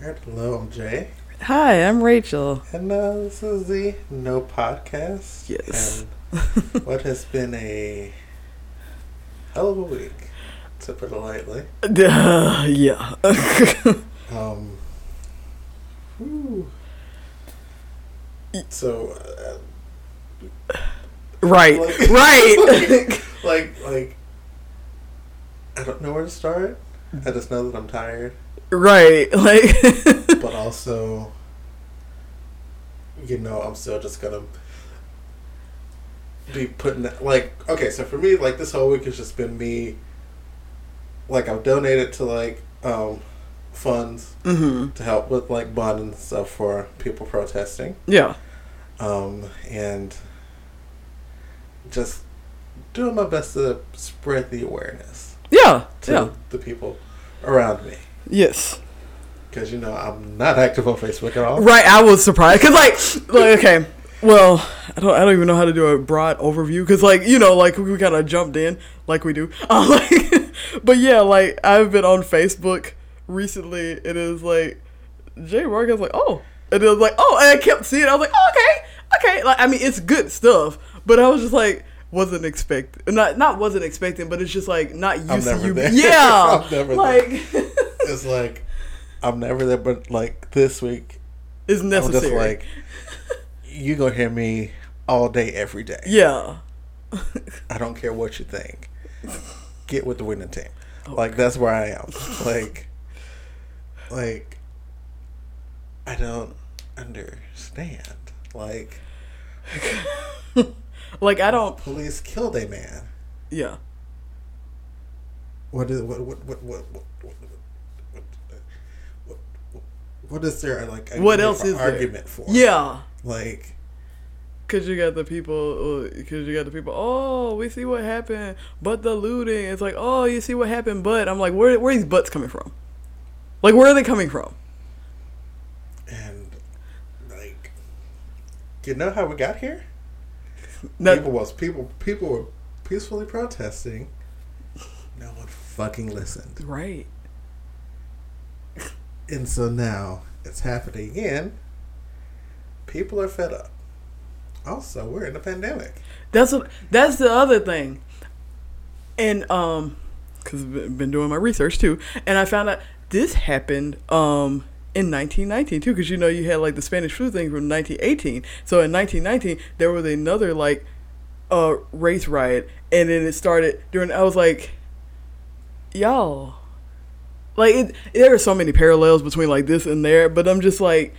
Hello, I'm Jay, Hi, I'm Rachel. and uh, this is the No Podcast. Yes. And what has been a hell of a week, to put it lightly. Uh, yeah. Um. whew. So, uh, right. Like- right. like, like, I don't know where to start. I just know that I'm tired, right. Like. but also, you know, I'm still just gonna be putting that, like, okay, so for me, like, this whole week has just been me, like, I've donated to, like, um, funds hmm to help with, like, bonding and stuff for people protesting. Yeah. um, and just doing my best to spread the awareness Yeah. to Yeah. the people around me. Yes. Because you know I'm not active on Facebook at all. Right. I was surprised because, like, like, okay. Well, I don't. I don't even know how to do a broad overview because, like, you know, like we kind of jumped in like we do. Um, like, but yeah, like I've been on Facebook recently. It is like Jay Morgan's like, oh, and it was like, oh, and I kept seeing. it. I was like, oh, okay, okay. Like, I mean, it's good stuff, but I was just like, wasn't expect, not not wasn't expecting, but it's just like not used to you. there. Yeah, like It's like I'm never there, but like this week, it's I'm just necessary. like you gonna hear me all day, every day. yeah. I don't care what you think. Get with the winning team. Oh, like that's where I am. Like, like I don't understand. Like Like I don't. police killed a man. Yeah. What is what what what what, what, what, what, is there like? What else is there? argument for? Yeah. like Cause you got the people, uh, cause you got the people. Oh, we see what happened, but the looting. It's like, oh, you see what happened, but I'm like, where, where are these butts coming from? Like, where are they coming from? and like you know how we got here? That- people was people people were peacefully protesting. No one fucking listened. right. And so now it's happening again. People are fed up. Also, we're in a pandemic. That's what. That's the other thing. And um, cause I've been doing my research too, and I found out this happened um in 1919 too, because you know you had like the Spanish flu thing from 1918. So in 1919 there was another like uh race riot, and then it started during. I was like, y'all, like it, there are so many parallels between like this and there, but I'm just like,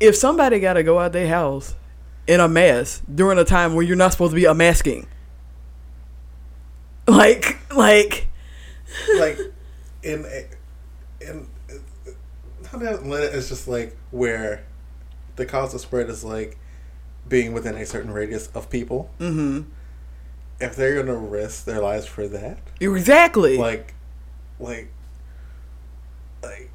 if somebody got to go out their house in a mask during a time when you're not supposed to be unmasking. Like, like, like in in how do I let? It's just like where the cause of spread is like being within a certain radius of people. mm-hmm. If they're gonna risk their lives for that, Exactly. like, like, like,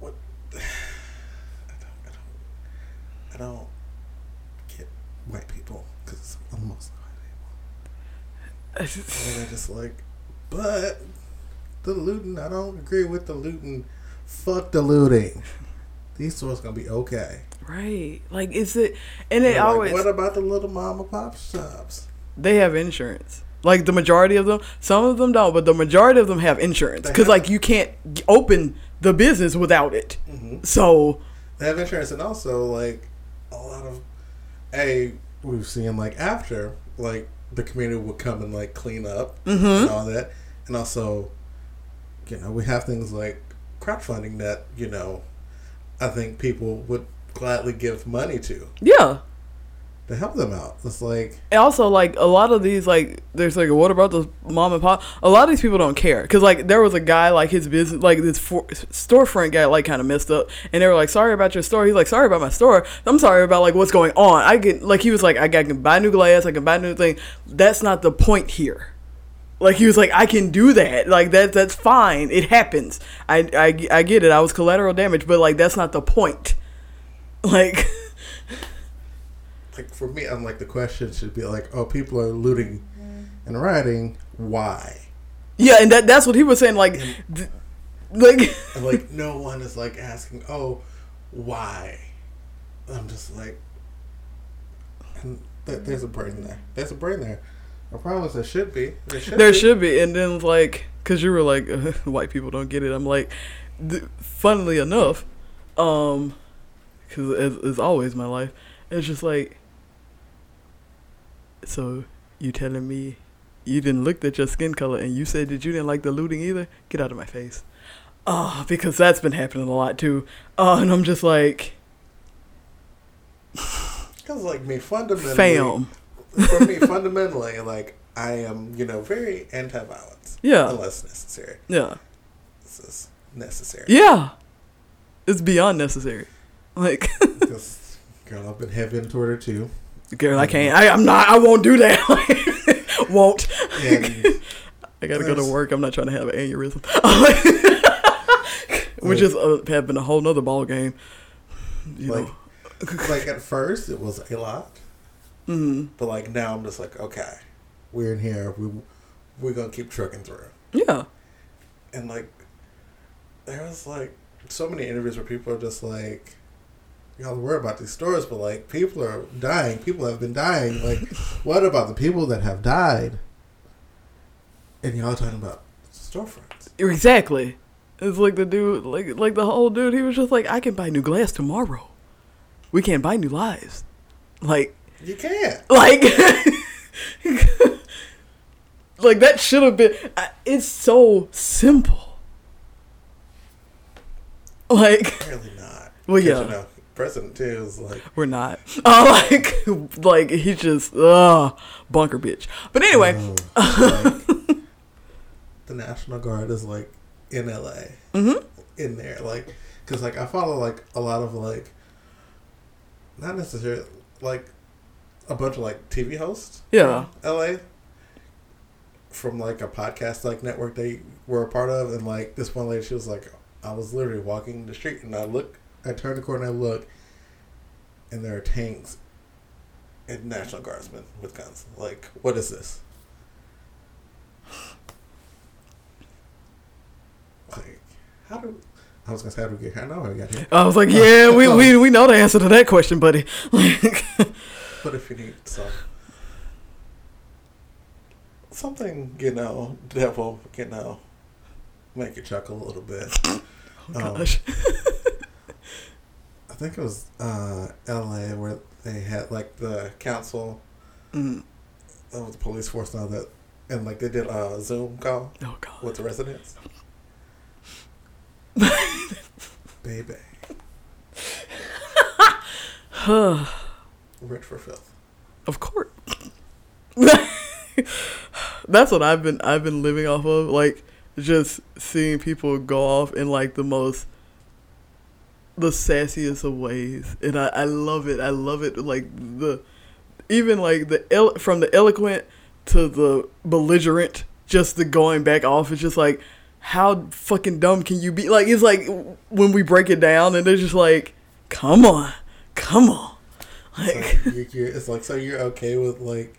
what? I don't, I don't, I don't get white people because I'm mostly white people. And they're just like, but the looting, I don't agree with the looting. Fuck the looting. These stores gonna be okay. right. Like, is it, and it They're like, always what about the little mom and pop shops? they have insurance. Like the majority of them, some of them don't, but the majority of them have insurance because like you can't open the business without it. Mm-hmm. So They have insurance, and also like a lot of a we've seen like after like the community would come and like clean up Mm-hmm. and all that, and also you know we have things like crowdfunding that you know I think people would gladly give money to yeah. To help them out. It's like And also like a lot of these like there's like what about the mom and pop? A lot of these people don't care. Because like there was a guy like his business like this for, storefront guy like kind of messed up. And they were like sorry about your store. He's like sorry about my store. I'm sorry about like what's going on. I get like he was like i can buy new glass. I can buy new thing. That's not the point here. Like he was like i can do that. Like that that's fine. It happens. I i, I get it. I was collateral damage but like that's not the point. Like like for me, I'm like the question should be like, oh, people are looting and rioting. Why? Yeah, and that that's what he was saying. Like, th- Like, and like no one is like asking, oh, why? I'm just like, and th- there's a brain there. There's a brain there. I promise there should be. There should there be. should be. And then, like, because you were like, white people don't get it. I'm like, th- funnily enough, um, because as, as always my life, it's just like, so you telling me you didn't look at your skin color and you said that you didn't like the looting either? Get out of my face. Oh, because that's been happening a lot too. Oh, and I'm just like, Because like me, fundamentally, fam. for me, fundamentally, like I am, you know, very anti-violence. Yeah. Unless necessary. Yeah. This is necessary. Yeah. It's beyond necessary. Like, Because, girl, I've been heavy into it too. Girl, I can't. I, I'm not. I won't do that. won't. I gotta go to work. I'm not trying to have an aneurysm. Which is uh, have been a whole nother ball game. You like, know. like at first it was a lot, hmm but like now I'm just like, okay, we're in here. We we're gonna keep trucking through. Yeah. And like, there was like so many interviews where people are just like, y'all worry about these stores, but like people are dying. People have been dying. Like, what about the people that have died? And y'all talking about storefronts. Exactly. It's like the dude, like like the whole dude. He was just like, I can buy new glass tomorrow. We can't buy new lives. Like, You can't. like, like that should have been. It's so simple. Like. Really not. Well, yeah. You know, President too is like. We're not. Uh, like, like he just uh bunker bitch. But anyway, oh, like, the National Guard is like in LA. mhm. in there like because like i follow like a lot of like not necessarily like a bunch of like tv hosts Yeah. la from like a podcast like network they were a part of and like this one lady she was like i was literally walking the street and i look i turn the corner and i look and there are tanks and national guardsmen with guns like what is this like how do I was gonna say how do we get here? I know how we got here. I was like, yeah, we, we we know the answer to that question, buddy. But if you need some something, you know, devil, you know, make you chuckle a little bit. oh Um, gosh. I think it was uh, L.A. where they had like the council Mm. of the police force now that, and like they did a Zoom call Oh god. with the residents. Baby, rich for filth. of course. That's what I've been I've been living off of, like just seeing people go off in like the most the sassiest of ways, and I, I love it. I love it. Like the even like the elo- from the eloquent to the belligerent, just the going back off. It's just like how fucking dumb can you be? Like it's like when we break it down, and they're just like, come on, come on, like So you're, you're, it's like so you're okay with like,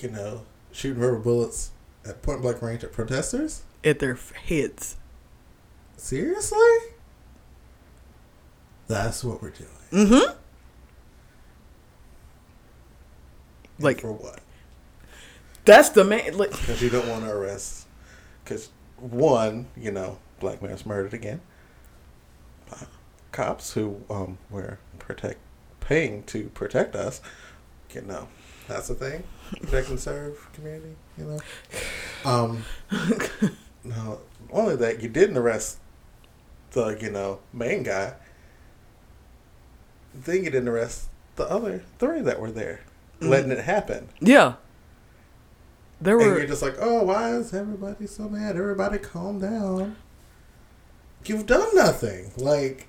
you know, shooting rubber bullets at point blank range at protesters? at their heads. Seriously? That's what we're doing. Mm-hmm. And Like- for what? That's the man. Like, Because you don't want to arrest. Because one, you know, black man's murdered again. Uh, cops who um were protect paying to protect us, you know, that's the thing. Protect and serve community, you know. Um, no, only that you didn't arrest the you know main guy. Then you didn't arrest the other three that were there, mm. letting it happen. yeah. There And were you're just like, oh, why is everybody so mad? Everybody calm down. You've done nothing. Like,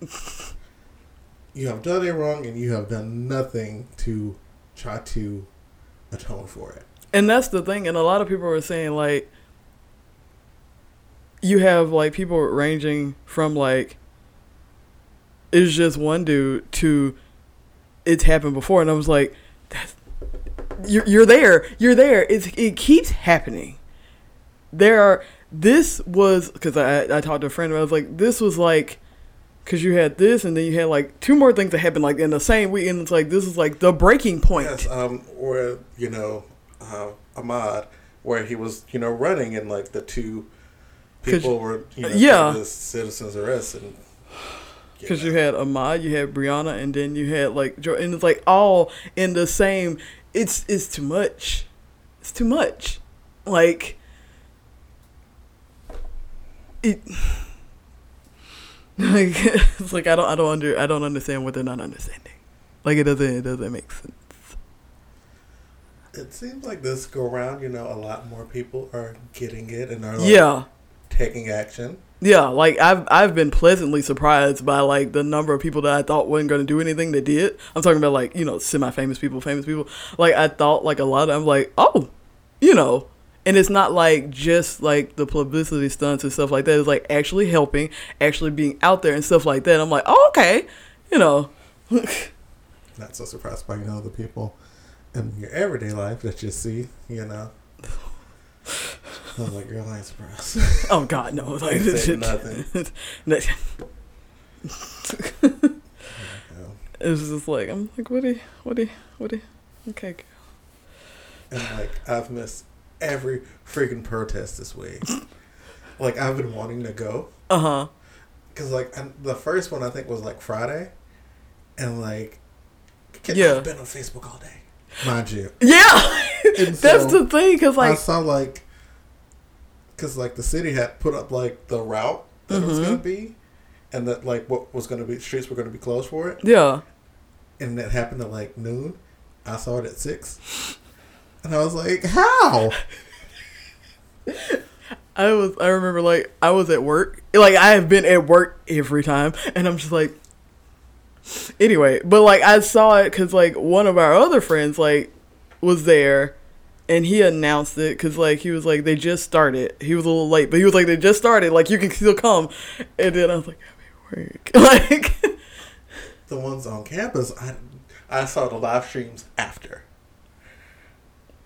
you have done it wrong and you have done nothing to try to atone for it. And that's the thing. And a lot of people are saying, like, you have, like, people ranging from, like, it's just one dude to it's happened before. And I was like, that's, you're, you're there. You're there. It's, it keeps happening. There are, this was because I I talked to a friend. And i was like, this was like. Cause you had this, and then you had like two more things that happened like in the same week, and it's like this is like the breaking point. Yes, um, where you know, uh, Ahmaud, where he was, you know, running, and like the two people were, you know, yeah. yeah, citizens arrest, and Because you had Ahmaud, you had Breonna, and then you had like Jo- and it's like all in the same. It's it's too much. It's too much. Like it. Like it's like I don't I don't under I don't understand what they're not understanding. Like it doesn't it doesn't make sense. it seems like this go around, you know, a lot more people are getting it and are like, Yeah. taking action. Yeah, like I've I've been pleasantly surprised by like the number of people that I thought wasn't gonna do anything that did. I'm talking about like you know semi famous people, famous people. Like I thought like a lot of I'm like oh, you know, and it's not like just like the publicity stunts and stuff like that. It's like actually helping, actually being out there and stuff like that. I'm like oh okay, you know, Not so surprised by you know the people in your everyday life that you see, you know. I was like, girl, I ain't surprised. oh god no, like Ain't this saying shit. nothing. Know. it's just like I'm like what do you, what do you, what do you, okay. And like I've missed every freaking protest this week. like I've been wanting to go Uh huh. because like and the first one I think was like Friday, and like Yeah. I've been on Facebook all day, mind you. Yeah, that's so the thing. Cause like I saw like because like the city had put up like the route that it was gonna mm-hmm. be, and that like what was gonna be streets were gonna be closed for it, yeah, and that happened at like noon. I saw it at six, and I was like, how? I was. I remember like I was at work. Like I have been at work every time, and I'm just like. Anyway, but like I saw it because like one of our other friends like was there, and he announced it because like he was like they just started. He was a little late, but he was like they just started. Like you can still come, and then I was like work. Like The ones on campus, I I saw the live streams after.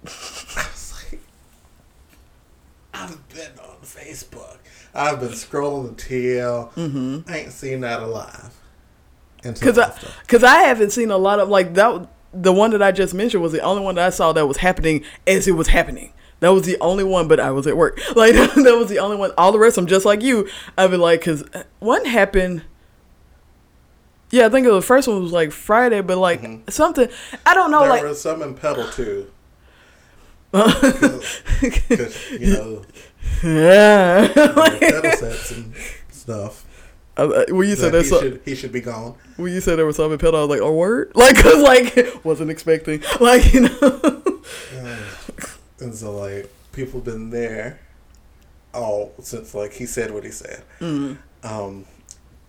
I was like, I've been on Facebook. I've been scrolling the TL. mm-hmm. I ain't seen that alive. Because I, cause I haven't seen a lot of like that. The one that I just mentioned was the only one that I saw that was happening as it was happening. That was the only one, but I was at work. Like that was the only one. All the rest, I'm just like you. I've been like, cause one happened. Yeah, I think the first one was like Friday, but like Mhm. something I don't know. there like was some in pedal too. Because, you know, yeah. the pedal sets and stuff. Uh, when you said that that, he, so, should, he should be gone. when you said there was something pedal, I was like, "Oh, word!" Like, cause like wasn't expecting, like you know. and so, like, people been there all since, like, he said what he said. Mm. Um,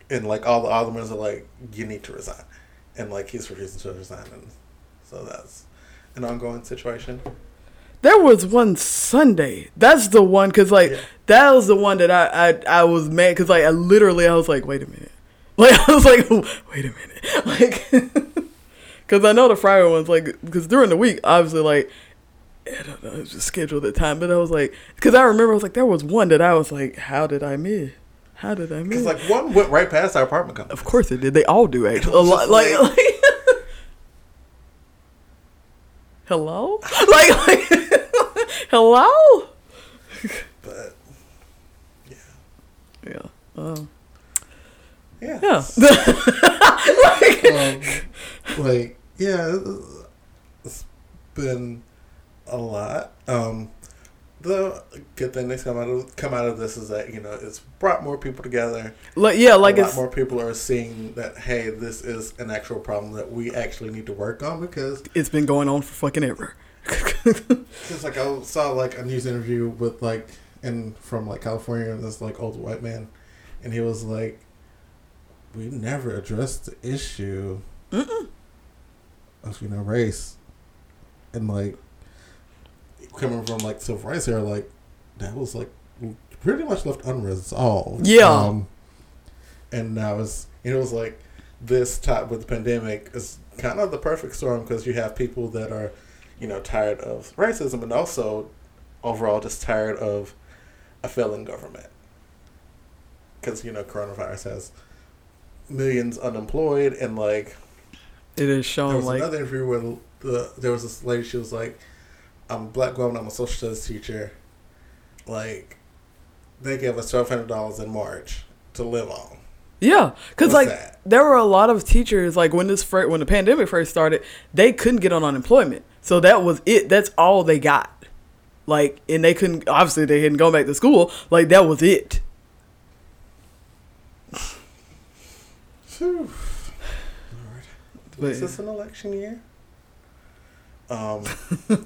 and, like, all the aldermen are like, you need to resign. And, like, he's refusing to resign. And so that's an ongoing situation. There was one Sunday. That's the one because like Yeah. that was the one that I I, I was mad because like I literally I was like wait a minute like I was like wait a minute like because I know the Friday ones like because during the week obviously like I don't know it was just scheduled at time but I was like because I remember I was like there was one that I was like how did I miss how did I miss Because, like, one went right past our apartment complex. of course it did they all do actually a lot like, like- like hello like, like hello But, yeah. yeah um, Yeah. yeah um, like yeah, it's been a lot. Um, the good thing that's come out of come out of this is that you know it's brought more people together. like yeah like a lot it's more people are seeing that hey, this is an actual problem that we actually need to work on because it's been going on for fucking ever Because like I saw like a news interview with like and from like California and this like old white man, and he was like, "We never addressed the issue Mm-mm. of you know race, and like coming from like civil rights era, like that was like pretty much left unresolved. Yeah. Um, and now it's it was like this type with the pandemic is kind of the perfect storm because you have people that are, you know, tired of racism and also overall just tired of a failing government. Because you know, coronavirus has millions unemployed, and like It is there shown was like another interview where the there was this lady. She was like, "I'm a black woman. I'm a social studies teacher. Like, they gave us twelve hundred dollars in March to live on. yeah, because like that? there were a lot of teachers like when this first, when the pandemic first started, they couldn't get on unemployment, so that was it. That's all they got. Like, and they couldn't. Obviously, they hadn't gone back to school. Like that was it. Lord. But- Is this an election year? Um,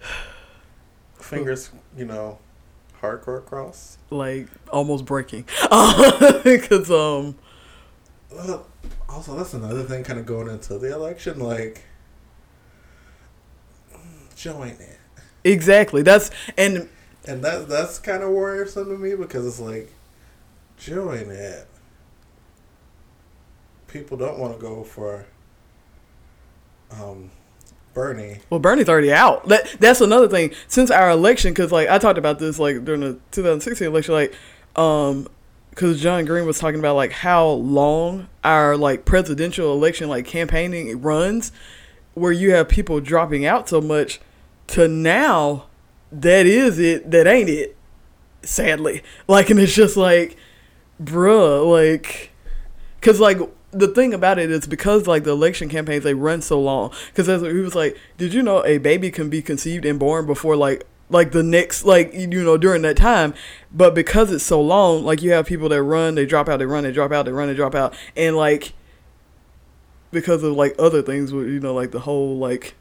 fingers, you know, hardcore cross. Like almost breaking, because um. Also, that's another thing, kind of going into the election. Like, join it, Exactly. That's and and that that's kind of worrisome to me because it's like, join it. People don't want to go for um, Bernie. well, Bernie's already out. That that's another thing. Since our election, because like I talked about this like during the 2016 election, like um, because John Green was talking about like how long our like presidential election like campaigning runs, where you have people dropping out so much, to now, that is it. That ain't it. Sadly, like, and it's just like, bruh, like. Cause like the thing about it is because like the election campaigns they run so long. Cause he was like, did you know a baby can be conceived and born before like like the next like you know during that time, but because it's so long, like you have people that run, they drop out, they run, they drop out, they run, they drop out, and like because of like other things, with you know like the whole like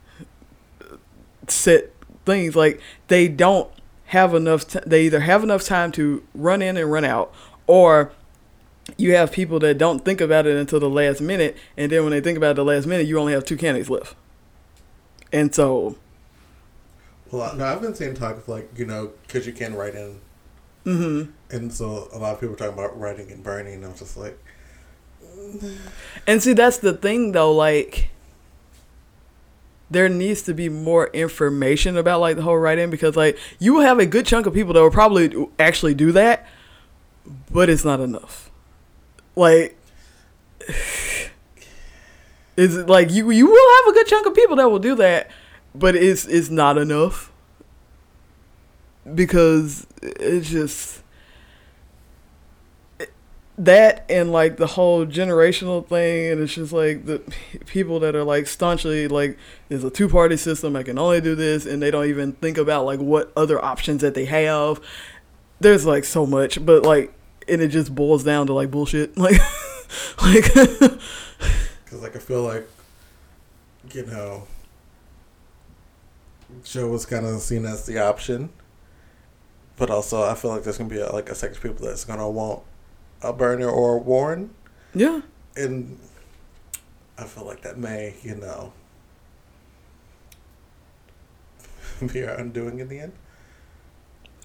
set things like they don't have enough. T- they either have enough time to run in and run out, or you have people that don't think about it until the last minute, and then when they think about it the last minute, you only have two candidates left. And so, Well, no, I've been seeing talk of like you know because you can write in, hmm and so a lot of people are talking about writing and Bernie. And I'm just like, and see, that's the thing though. Like, there needs to be more information about like the whole write-in because like you will have a good chunk of people that will probably actually do that, but it's not enough. Like, is it like you you will have a good chunk of people that will do that, but it's it's not enough. Because it's just that and like the whole generational thing and it's just like the people that are like staunchly like there's a two party system I can only do this and they don't even think about like what other options that they have. There's like so much but like and it just boils down to like bullshit like like because like I feel like, you know, Joe was kind of seen as the option, but also I feel like there's gonna be a, like a section of people that's gonna want a Bernie or a Warren, yeah and I feel like that may, you know, be our undoing in the end.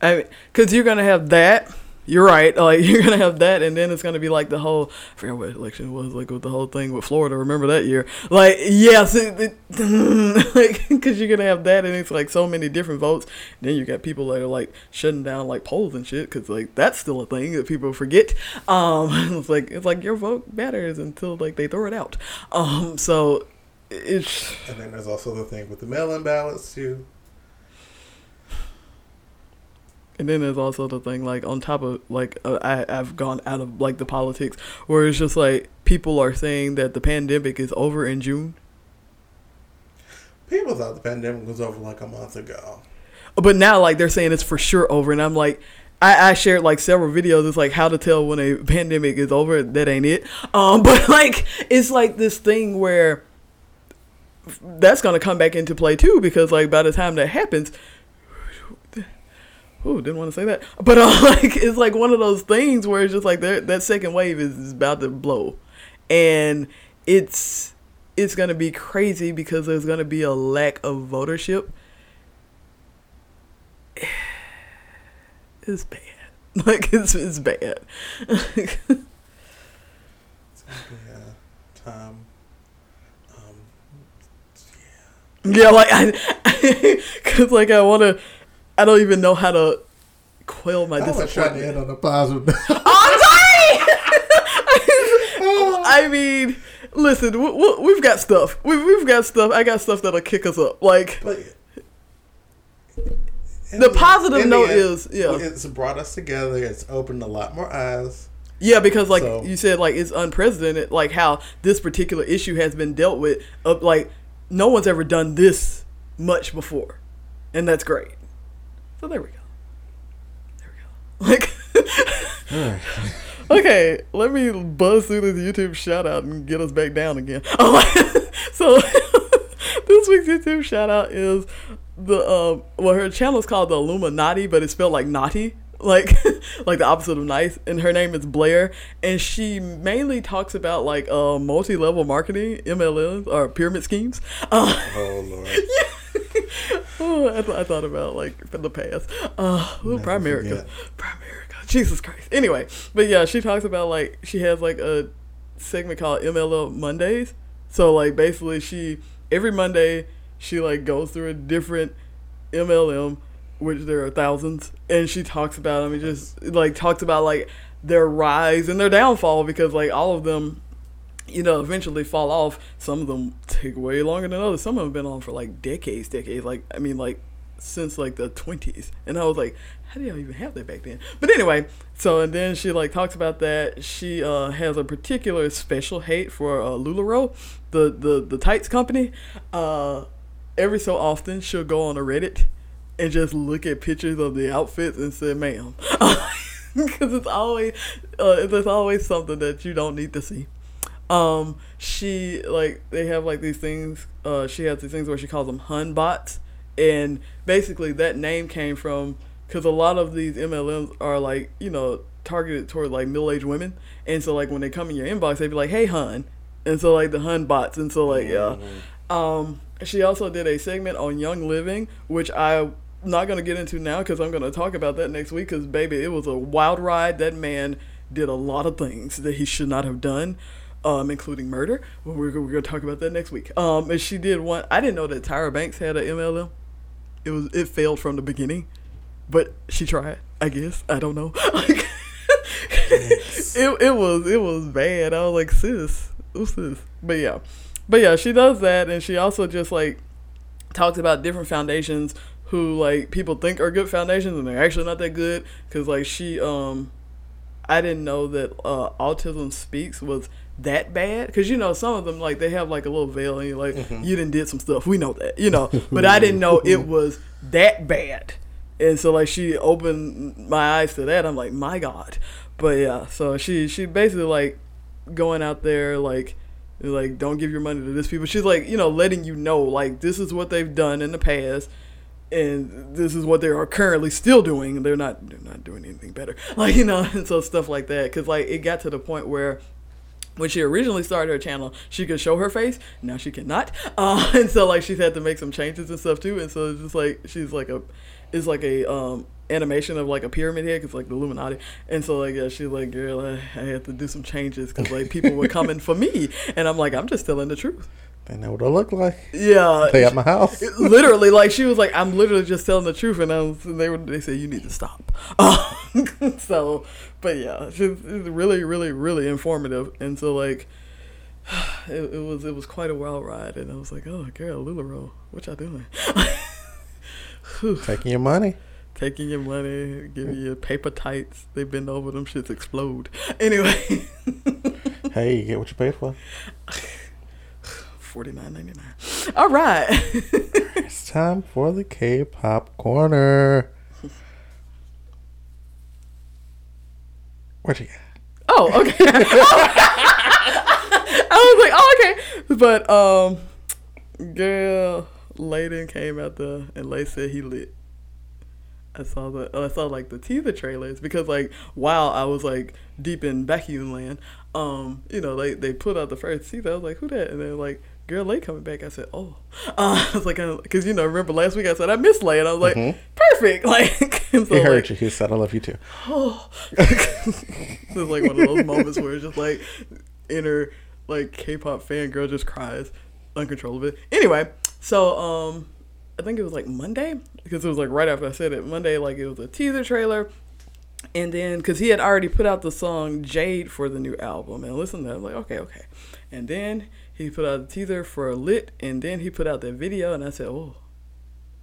I mean, cause you're gonna have that. You're right. Like you're gonna have that, and then it's gonna be like the whole. I forgot what election it was like with the whole thing with Florida. Remember that year? Like yes, it, it, like because you're gonna have that, and it's like so many different votes. Then you got people that are like shutting down like polls and shit, because like that's still a thing that people forget. Um, it's like it's like your vote matters until like they throw it out. Um, so it's And then there's also the thing with the mail-in ballots too. And then there's also the thing like on top of like uh, I I've gone out of like the politics where it's just like people are saying that the pandemic is over in June, People thought the pandemic was over like a month ago. but now like they're saying it's for sure over, and I'm like. I, I shared like several videos. It's like how to tell when a pandemic is over. That ain't it. Um, but like it's like this thing where that's gonna come back into play too because like by the time that happens, oh, didn't want to say that, but uh, like it's like one of those things where it's just like that that second wave is, is about to blow, and it's it's gonna be crazy because there's gonna be a lack of votership. It's bad, like it's it's bad. It's gonna be a time. Um, yeah. Yeah, like I, cause like I want to, I don't even know how to quell my I was trying to disappointment. end on a positive. sorry. I mean, listen, w- w- we've got stuff. We- We've got stuff. I got stuff that'll kick us up. Like, But The positive note end, is, yeah. it's brought us together. It's opened a lot more eyes. yeah, because like So- you said, like it's unprecedented. Like how this particular issue has been dealt with. Of like, no one's ever done this much before, and that's great. So there we go. There we go. Like. Okay, let me buzz through this YouTube shout out and get us back down again. Oh, so this week's YouTube shout out is the um well her channel is called the Illuminati, but it's spelled like naughty. Like like the opposite of nice. And her name is Blair. And she mainly talks about like uh multi level marketing, MLMs or pyramid schemes. Uh, Oh lord. oh, I, th- I thought about like from the past. Uh, ooh, Primerica. Primerica. Jesus Christ. Anyway, but yeah, she talks about like she has like a segment called MLM Mondays. So like basically she every Monday she like goes through a different MLM, which there are thousands, and she talks about them and just like talks about like their rise and their downfall because like all of them you know, eventually fall off. Some of them take way longer than others. Some of them have been on for like decades, decades. Like, I mean, like since like the 20s. And I was like, how do y'all even have that back then? But anyway, so and then she like talks about that. She uh, has a particular special hate for uh, LuLaRoe, the, the, the tights company. Uh, every so often, she'll go on a Reddit and just look at pictures of the outfits and say, ma'am. Because it's always, uh, there's always something that you don't need to see um she like they have like these things uh she has these things where she calls them hun bots. And basically that name came from because a lot of these mlms are like you know targeted toward like middle-aged women. And so like when they come in your inbox they be like hey hun. And so like the hun bots. And so like yeah. Um she also did a segment on young living which i'm not going to get into now because i'm going to talk about that next week because baby it was a wild ride. That man did a lot of things that he should not have done um, including murder. We're, we're going to talk about that next week. Um, and she did one. I didn't know that Tyra Banks had an MLM. It was it failed from the beginning, but she tried. I guess I don't know. it it was it was bad. I was like, sis, who's sis? But yeah, but yeah, she does that, and she also just like talks about different foundations who like people think are good foundations and they're actually not that good because like she um I didn't know that uh, Autism Speaks was that bad? Because you know some of them like they have like a little veil and you're like mm-hmm. you didn't did some stuff. We know that you know. But I didn't know it was that bad. And so like she opened my eyes to that. I'm like my God. But yeah so she she basically like going out there like like don't give your money to this people. She's like you know letting you know like this is what they've done in the past and this is what they are currently still doing. They're not they're not doing anything better. Like you know and so stuff like that. Because like it got to the point where when she originally started her channel, she could show her face. Now she cannot, uh, and so like she's had to make some changes and stuff too. And so it's just like she's like a, it's like a um animation of like a pyramid head, cause like the Illuminati. And so like yeah, she's like, girl, I, I had to do some changes because like people were coming for me, and I'm like, I'm just telling the truth. They know what I look like. Yeah, They at my house. literally, like she was like, "I'm literally just telling the truth," and I was, and they were, they said, "You need to stop." so, but yeah, she's, she's really, really, really informative, and so like, it, it was, it was quite a wild ride, and I was like, "Oh, girl, Lularoe, what y'all doing?" Taking your money. Taking your money, giving you paper tights. They bend over, them shits explode. Anyway, Hey, you get what you pay for. Forty nine ninety nine. All right. It's time for the K-pop corner. What you got? Oh, okay. I was like, oh, okay. But um, girl, Layden came out there and Lay said he lit. I saw the I saw like the teaser trailers because like while I was like deep in vacuum land, um, you know, they they put out the first teaser. I was like, who that? And they're like, girl, Lay coming back. I said, oh, uh, I was like, because you know, remember last week I said I missed Lay, and I was like, Mhm. perfect. Like, so, He heard like, you. He said, "I love you too." oh. it's like one of those moments where it's just like inner like K-pop fan girl just cries uncontrollably. Anyway, so um, I think it was like Monday because it was like right after I said it. Monday, like it was a teaser trailer, And then, because he had already put out the song Jade for the new album, and listen to that, I'm like, okay, okay. And then he put out the teaser for a Lit, and then he put out that video, and I said, oh,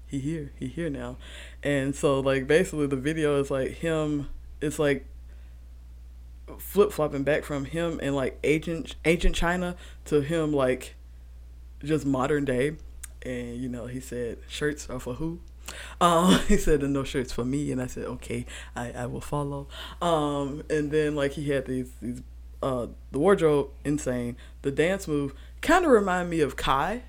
he here, he here now. And so, like, basically, the video is like him, it's like flip flopping back from him and like ancient ancient China to him like just modern day. And you know, he said shirts are for who? Um, he said no shirts for me, and I said okay, I, I will follow. Um, and then like he had these these uh the wardrobe insane. The dance move kind of remind me of Kai,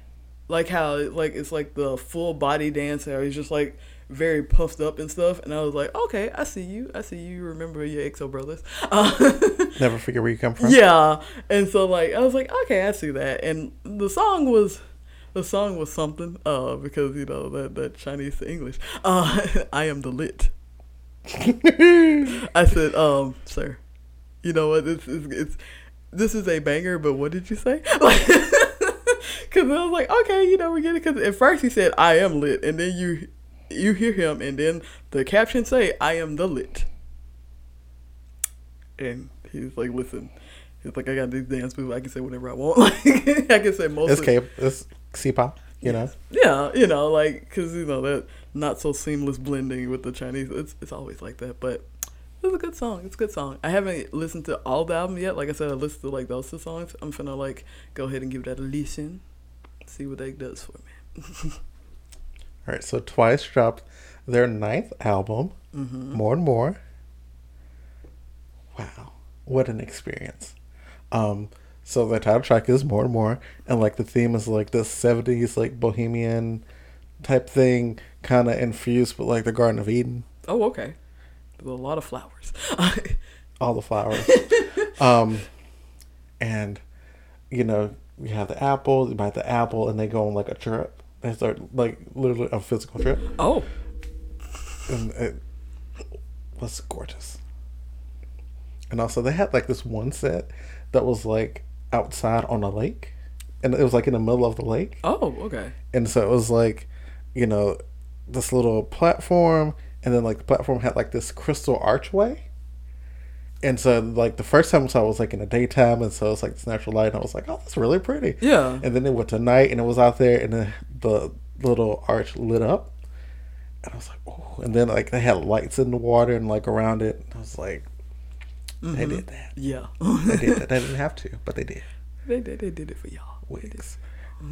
like how like it's like the full body dance. How he's just like very puffed up and stuff. And I was like, okay, I see you. I see you. Remember your EXO brothers. Uh, Never forget where you come from. yeah. And so like I was like, okay, I see that. And the song was the song was something uh because you know that that Chinese to English. Uh I am the lit. I said, um, sir, you know what? It's, it's, it's this is a banger, but what did you say? Like, because I was like, okay, you know, we get it. Because at first he said, I am lit, and then you you hear him, and then the caption say, I am the lit. And he's like, listen, he's like, I got these dance moves. I can say whatever I want. Like, I can say most. It's of- K. It's C-pop. You know. yeah, you know, like because you know that not so seamless blending with the Chinese. It's it's always like that, but it's a good song. It's a good song. I haven't listened to all the album yet. Like I said, I listened to like those two songs. I'm finna like go ahead and give that a listen, see what that does for me. All right. So Twice dropped their ninth album, Mm-hmm. More and More. Wow, what an experience! Um, so the title track is More and More, and like the theme is like this '70s like bohemian type thing, kind of infused with like the Garden of Eden, Oh, okay. There's a lot of flowers. all the flowers. um, and you know you have the apple, you buy the apple, and they go on like a trip. They start like literally a physical trip. oh, and it was gorgeous. And also, they had like this one set that was like outside on a lake, and it was like in the middle of the lake, oh, okay. and so it was like, you know, this little platform, and then like the platform had like this crystal archway. And so, like the first time I saw it was like in the daytime, and so it's like this natural light, and I was like, "Oh, that's really pretty." Yeah. And then it went to night, and it was out there, and the, the little arch lit up, and I was like, "Oh!" And then like they had lights in the water and like around it. And I was like, "They mm-hmm. did that. Yeah. They did that. They didn't have to, but they did." they, they, they did it for y'all. Wigs.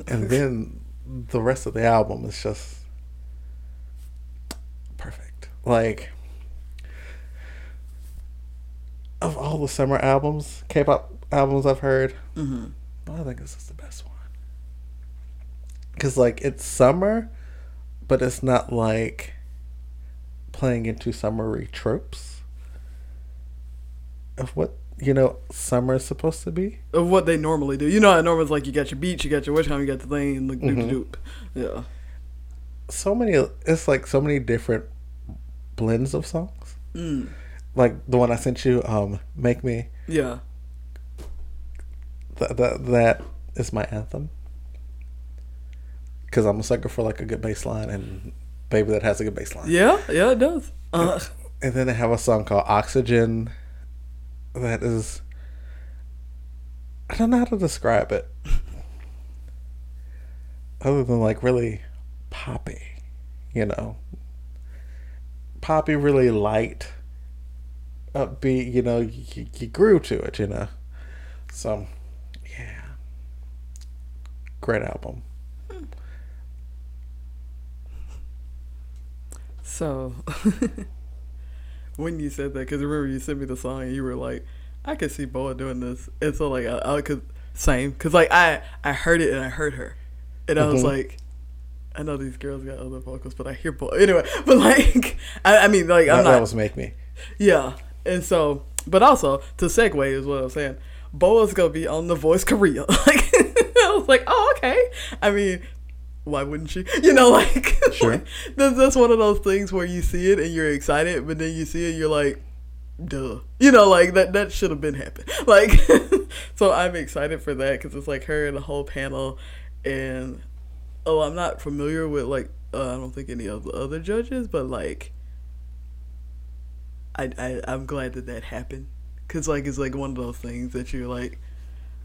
And then the rest of the album is just. Like of all the summer albums, K-pop albums I've heard, Mm-hmm. I think this is the best one. Cause like it's summer, but it's not like playing into summery tropes of what you know summer is supposed to be. Of what they normally do. You know how normally it's like you got your beach, you got your which time, you got the thing, and the doop doop. Yeah. So many. It's like so many different blends of songs. Mm. Like the one I sent you, um, "Make Me." Yeah. That that that is my anthem. Cause I'm a sucker for like a good bass line and baby that has a good bass line. Yeah, yeah, it does. Uh, And then they have a song called Oxygen that is I don't know how to describe it. Other than like really poppy, you know. Poppy really light upbeat, you know, you, you grew to it, you know. So yeah. Great album. so, when you said that, because remember you sent me the song and you were like, I could see Boa doing this. And so, like, I, I could, same. Because, like, I, I heard it and I heard her. And I was Mhm. like, I know these girls got other vocals, but I hear Boa. Anyway, but, like, I, I mean, like, I'm That, not. that was Make Me. Yeah, and so, but also to segue is what I'm saying. Boa's gonna be on The Voice Korea. Like, I was like, oh, okay. I mean, why wouldn't she? You know, like, Sure. that's, that's one of those things where you see it and you're excited, but then you see it, you're like, duh. You know, like that that should have been happened. Like, so I'm excited for that because it's like her and the whole panel, and oh, I'm not familiar with like uh, I don't think any of the other judges, but like. I, I I'm glad that that happened, cause like it's like one of those things that you're like,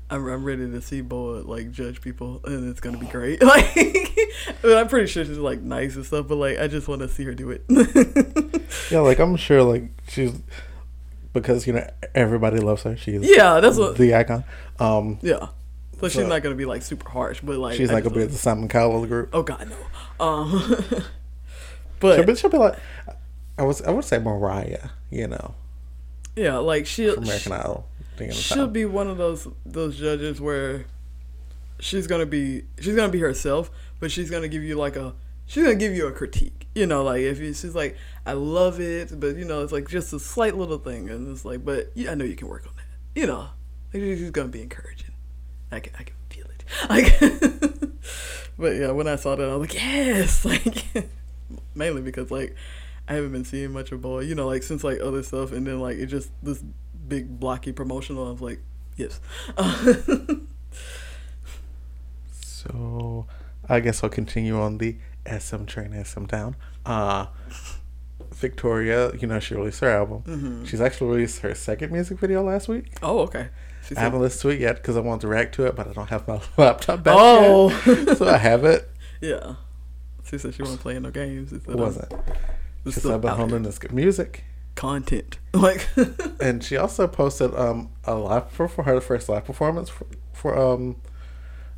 I'm I'm ready to see Boa like judge people, and it's gonna be great. Like, but I'm pretty sure she's like nice and stuff, but like I just want to see her do it. Yeah, like I'm sure like she's because you know everybody loves her. She's yeah, that's what. the icon. Um, Yeah, so she's not gonna be like super harsh, but like she's I not gonna be wanna- the Simon Cowell group. Oh God, no. Um, She'll but be, she'll be like, I was I would say Mariah, you know, yeah, like she'll American Idol. in the she'll be one of those those judges where she's gonna be she's gonna be herself, but she's gonna give you like a she's gonna give you a critique. You know, like if you, she's like, I love it, but you know, it's like just a slight little thing, and it's like, but yeah, I know you can work on that. You know, like she's gonna be encouraging. I can I can feel it. Like, but yeah, when I saw that, I was like, yes, like mainly because like I haven't been seeing much of BoA, you know, like since like other stuff, and then like it just this big blocky promotional. I was like, yes. So I guess I'll continue on the SM train, SM Town. Uh, Victoria, you know, she released her album. Mhm. She's actually released her second music video last week. oh, okay. She I haven't listened to it yet because I wanted to react to it, but I don't have my laptop back oh. So I have it. yeah. She said she wasn't playing no games. Said, um, wasn't. it's She still said I've been holding this good music. content. Like, And she also posted um a live for, for her first live performance for, for um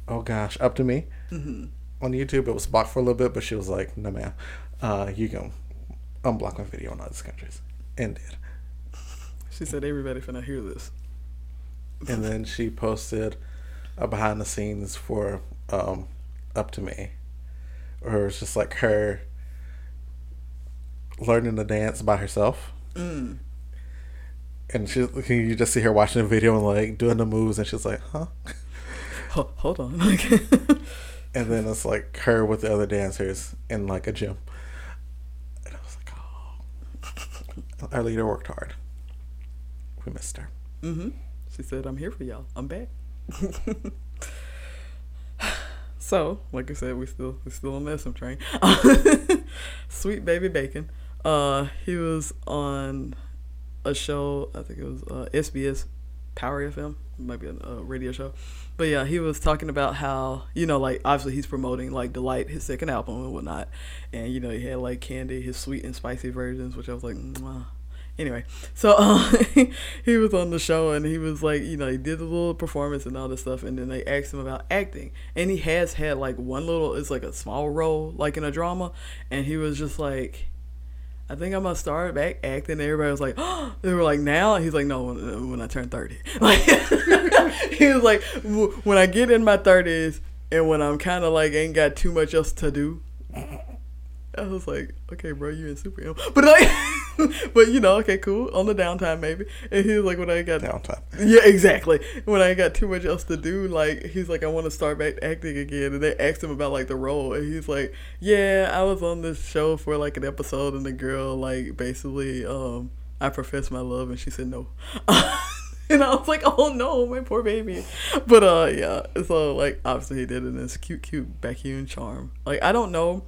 oh gosh up to me Mhm. on YouTube. It was blocked for a little bit, but she was like, "No, ma'am, uh, you can unblock my video in other countries," and did. she said everybody finna hear this. And then she posted a behind the scenes for um up to me, or it's just like her learning to dance by herself. Mm. And she, you just see her watching the video and like doing the moves, and she's like, "Huh." Ho- hold on. And then it's like her with the other dancers in like a gym. And I was like, oh. Our leader worked hard. We missed her. hmm She said, I'm here for y'all. I'm back. so, like I said, we still we still on the SM train. Sweet baby Baekhyun. Uh, he was on a show. I think it was uh, SBS Power FM. Might be a, a radio show. But yeah, he was talking about how you know, like obviously he's promoting like Delight, his second album and whatnot, and you know he had like Candy, his sweet and spicy versions, which I was like, Mwah. Anyway. So uh, he was on the show and he was like, you know, he did a little performance and all this stuff, and then they asked him about acting, and he has had like one little, it's like a small role, like in a drama, and he was just like. I think I'm gonna start back acting. Everybody was like, oh, they were like, now. He's like, no, when, when I turn 30. Like, he was like, "W- when I get in my 30s and when I'm kind of like ain't got too much else to do. I was like, okay, bro, you're in Super. But like, but you know, okay, cool. On the downtime, maybe. And he was like, when I got Downtime. yeah, exactly. When I got too much else to do, like he's like, I want to start back acting again, and they asked him about like the role, and he's like, Yeah, I was on this show for like an episode, and the girl like basically, um, I professed my love, and she said no, and I was like, Oh no, my poor baby. But uh, yeah, so like obviously he did it in this cute, cute Becky and charm. Like I don't know.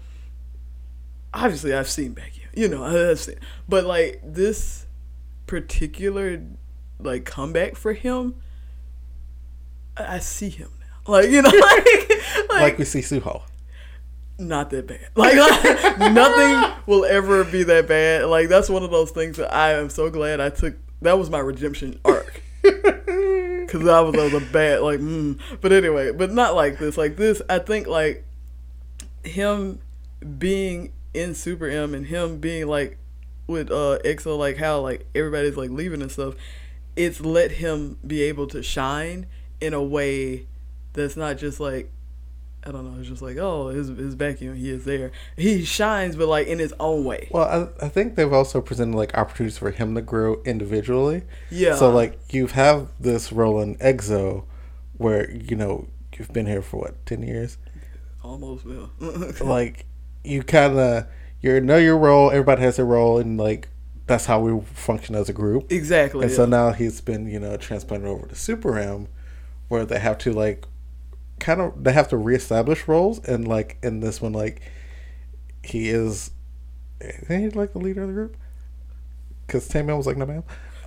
Obviously, I've seen Becky, you know, but like this particular like comeback for him, I, I see him now. Like you know, like, like, Like we see Suho. not that bad. Like, like, nothing will ever be that bad. Like that's one of those things that I am so glad I took. That was my redemption arc. Cause I was, I was a bad like, mm. but anyway, but not like this. Like this, I think like him being in Super M and him being like with uh EXO, like how like everybody's like leaving and stuff. It's let him be able to shine in a way that's not just like I don't know. It's just like oh, his his vacuum, he is there. He shines, but like in his own way. Well, I, I think they've also presented like opportunities for him to grow individually. Yeah. So like you have this role in EXO, where you know you've been here for what ten years. almost like you kind of you know your role. Everybody has their role, and like that's how we function as a group. exactly. And yeah. so now he's been you know transplanted over to Super M, where they have to like kind of they have to reestablish roles, and like in this one, like he is, isn't he like the leader of the group? Because Taemin was like, no, ma'am.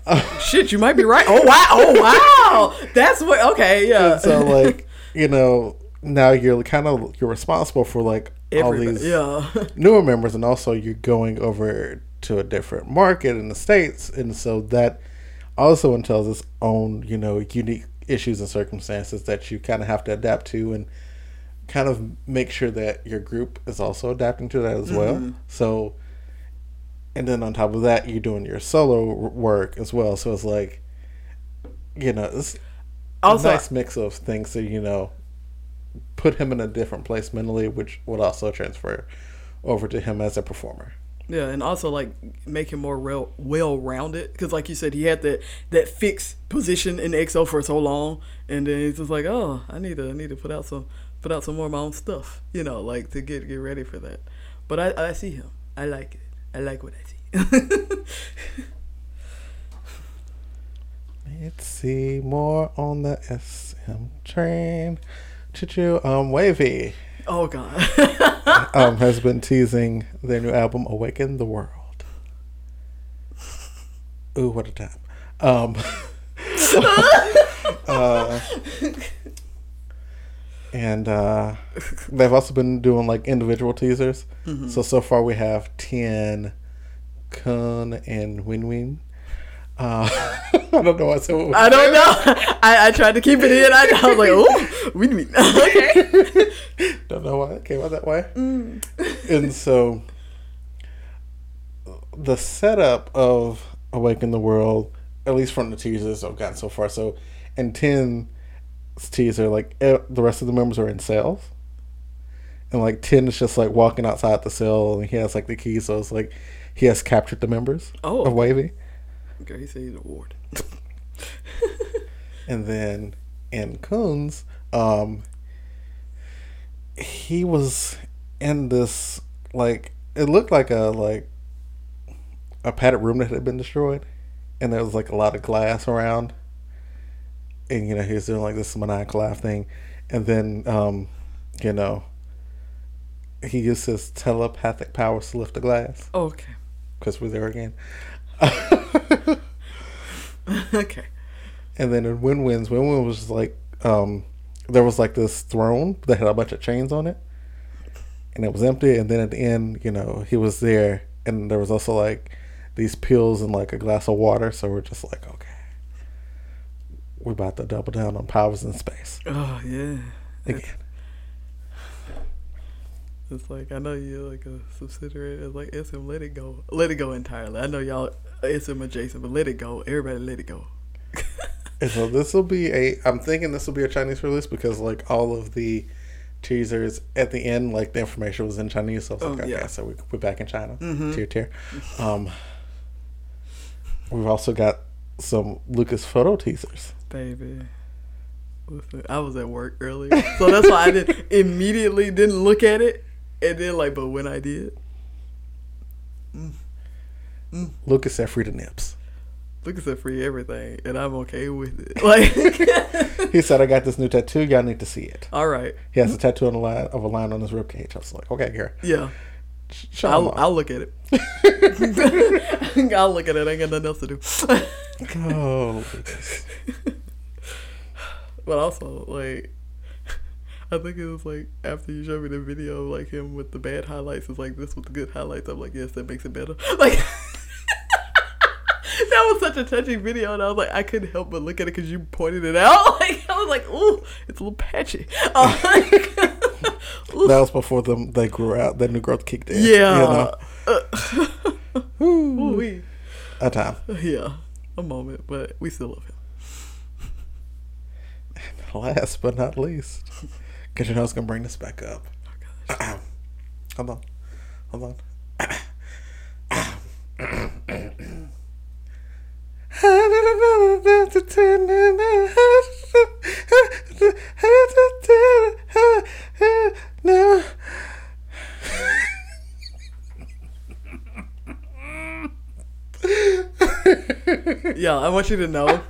Shit, you might be right. Oh wow! Oh wow! That's what. Okay, yeah. And so like you know now you're kind of you're responsible for like all these yeah. newer members, and also you're going over to a different market in the states, and so that also entails its own you know unique issues and circumstances that you kind of have to adapt to and kind of make sure that your group is also adapting to that as well. Mm-hmm. So, and then on top of that, you're doing your solo work as well. So it's like, you know, it's Also- a nice mix of things So you know put him in a different place mentally, which would also transfer over to him as a performer. Yeah, and also like make him more real, well rounded because, like you said, he had that that fixed position in EXO for so long, and then he's just like, oh, I need to I need to put out some put out some more of my own stuff, you know, like to get get ready for that. But I I see him. I like it. I like what I see. Let's see more on the SM train. Choo um, WayV oh God. um, has been teasing their new album, Awaken the World. Ooh, what a time. Um, uh, and uh, they've also been doing like individual teasers. So, so far we have Ten, Kun, and Win Win. Uh, I don't know why I said what I don't know. I, I tried to keep it in. I, I was like, oh, we mean okay. Don't know why it came out that way. And so the setup of Awaken the World, at least from the teasers I've gotten so far, so in 10's teaser, like the rest of the members are in cells. And like 10 is just like walking outside the cell and he has like the keys, so it's like he has captured the members Oh. of WayV. Okay, he said he's a ward. And then in Kun's, um, he was in this like it looked like a like a padded room that had been destroyed, and there was like a lot of glass around, and you know he was doing like this maniacal laugh thing, and then um, you know he used his telepathic powers to lift the glass Oh, okay. because we're there again. okay. And then in Win Wins, Win Win was like um, there was like this throne that had a bunch of chains on it, and it was empty. And then at the end, you know, he was there, and there was also like these pills and like a glass of water. So we're just like, okay, we're about to double down on powers in space Oh yeah. again. It's like I know you're like a subsidiary. It's like SM, let it go, let it go entirely. I know y'all SM adjacent, but let it go. Everybody, let it go. And so this will be a. I'm thinking this will be a Chinese release because like all of the teasers at the end, like the information was in Chinese. So I was Oh, like, okay, yeah. so we, we're back in China. Mhm. Tier tier. Um, we've also got some Lucas photo teasers. Baby. Listen, I was at work earlier, so that's why I didn't immediately didn't look at it, and then like, but when I did, mm, mm. Lucas said free to nips. look at free everything, and I'm okay with it. Like, He said, I got this new tattoo. Y'all need to see it. all right, He has a tattoo on the line of a line on his ribcage. I was like, okay, here. yeah, Show I'll. I'll look at it. I'll look at it. I ain't got nothing else to do. Oh, Lucas. But also, like, I think it was like after you showed me the video, of, like him with the bad highlights, it's like this with the good highlights. I'm like, yes, that makes it better. Like, that was such a touching video, and I was like, I couldn't help but look at it because you pointed it out. Like, I was like, ooh, it's a little patchy. Uh, like, That was before them they grew out. Their new growth kicked in. yeah. You know? Uh, Ooh, ooh-wee. a time. yeah, a moment, but we still love him. Last but not least, because you know it's gonna bring this back up. Oh hold on, hold on. No. Yeah, I want you to know.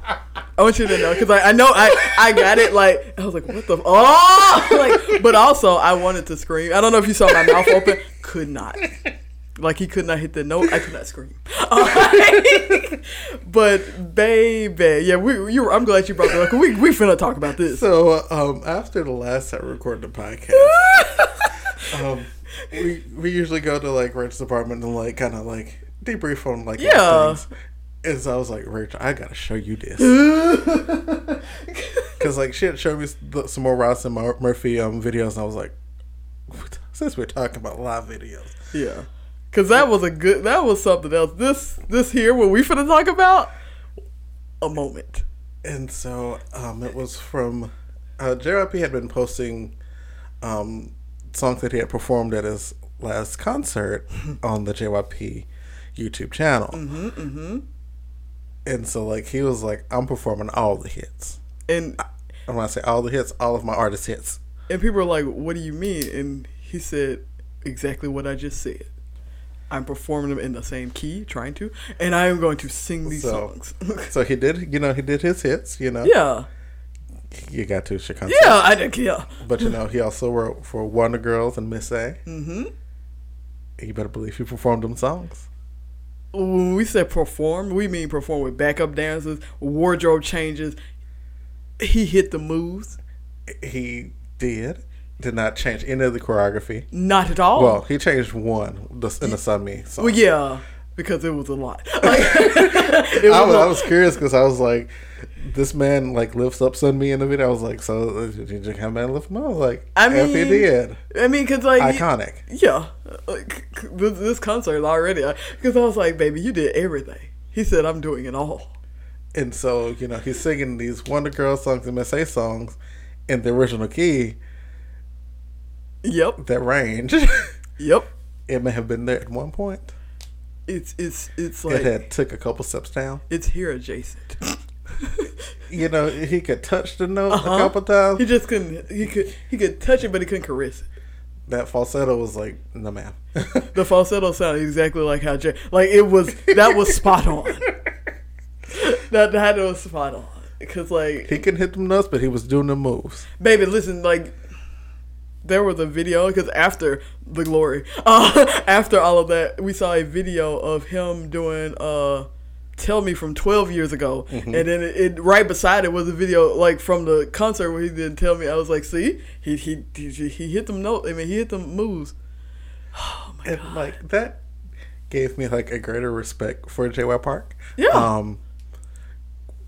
I want you to know because I, I know I, I got it. Like I was like, what the f-? oh, like. But also, I wanted to scream. I don't know if you saw my mouth open. Could not. Like he could not hit the note. I could not scream. But baby, yeah, we you. I'm glad you brought that up. We we finna talk about this. So um, after the last time we recorded the podcast, um, we we usually go to like Rachel's apartment and like kind of like debrief on like Yeah. things. And so I was like, Rachel, I gotta show you this because like she had showed me some more Ross and Mur- Murphy um videos, and I was like, since we're talking about live videos, Yeah, because that was a good. That was something else. This this here, what we finna talk about, a moment. and so um, it was from uh, JYP had been posting um, songs that he had performed at his last concert on the JYP YouTube channel. Mm-hmm, mm-hmm. And so, like, he was like, "I'm performing all the hits." And I And when I say all the hits, all of my artist hits. and people are like, "What do you mean?" And he said exactly what I just said. I'm performing them in the same key, trying to, and I am going to sing these So- songs. So he did, you know, he did his hits. You know, yeah, you got to Chicago. yeah, I didn't care. But you know, he also wrote for Wonder Girls and Miss A. Mm-hmm. You better believe he performed them songs. When we said perform, we mean perform with backup dancers, wardrobe changes. He hit the moves. He did. Did not change any of the choreography. Not at all. Well, he changed one in the Sunmi song. Well, yeah, because it was a lot. Like, it I was, I was curious because I was like, this man like lifts up Sunmi in the video. I was like, so uh, did you have man lift him up? I was like, I if he mean, did, I mean, cause like, iconic. yeah, like this, this concert already. Because I was like, baby, you did everything. He said, I'm doing it all. And so you know he's singing these Wonder Girl songs and Miss A songs in the original key. Yep, That range, yep. it may have been there at one point. It's it's it's It like had took a couple steps down. it's here adjacent. You know he could touch the note Uh-huh. a couple times. He just couldn't. He could he could touch it, but he couldn't caress it. that falsetto was like, no ma'am. The falsetto sounded exactly like how Jay. Like it was. That was spot on. that that was spot on. Because like he couldn't hit them notes, but he was doing the moves. baby listen like there was a video because after the glory uh, after all of that we saw a video of him doing uh tell me from 12 years ago. And then it, it right beside it was a video like from the concert where he didn't tell me. I was like see he he he, he hit them notes i mean he hit them moves. And like that gave me like a greater respect for JY Park. Yeah. Um,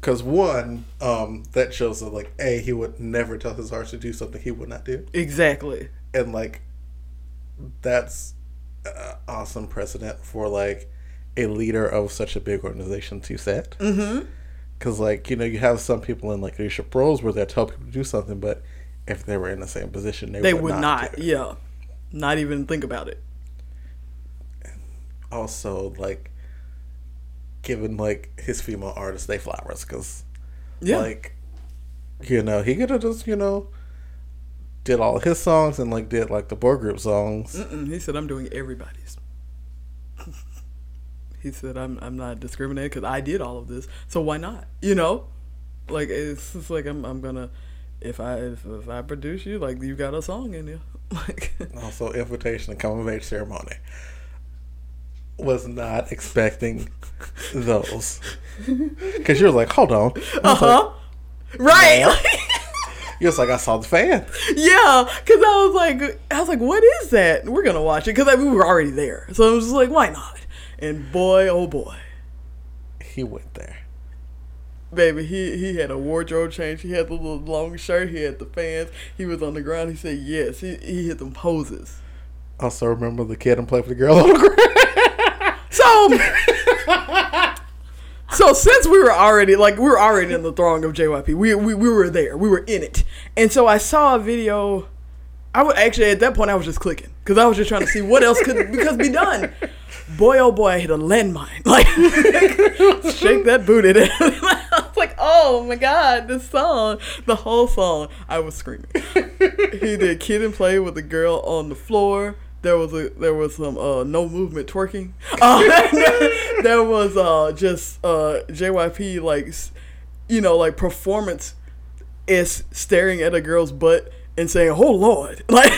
because one, um, that shows that like a he would never tell his artist to do something he would not do, exactly and like that's uh, awesome precedent for like a leader of such a big organization to set. Mm-hmm. Because like you know you have some people in like leadership roles where they tell people to do something, but if they were in the same position, they, they would, would not, do it. yeah not even think about it also like giving like his female artists they flowers because yeah. like you know he could have just you know did all his songs and like did like the boy group songs. Mm-mm, he said i'm doing everybody's. He said i'm i'm not discriminating because i did all of this so why not? You know? Like it's just like i'm, I'm gonna if i if, if i produce you like you got a song in you. Like also invitation to coming of age ceremony was not expecting those because you're like hold on uh-huh right you're like i saw the fan yeah because i was like i was like what is that we're gonna watch it because like, we were already there so i was just like why not and boy oh boy he went there Baby, he he had a wardrobe change. He had the little long shirt. He had the fans. He was on the ground. He said yes. He he hit them poses. I also remember the kid and play for the girl on the ground So so since we were already like we were already in the throng of JYP, we we, we were there. We were in it. And so I saw a video. I would actually at that point I was just clicking because I was just trying to see what else could because be done. Boy, oh boy, I hit a landmine. Like shake that booty. I was like, oh my god, this song, the whole song, I was screaming. he did kid and play with the girl on the floor. There was a there was some uh, no movement twerking. Uh, there was uh, just uh, JYP like you know like performance is staring at a girl's butt and saying, "Oh Lord!" Like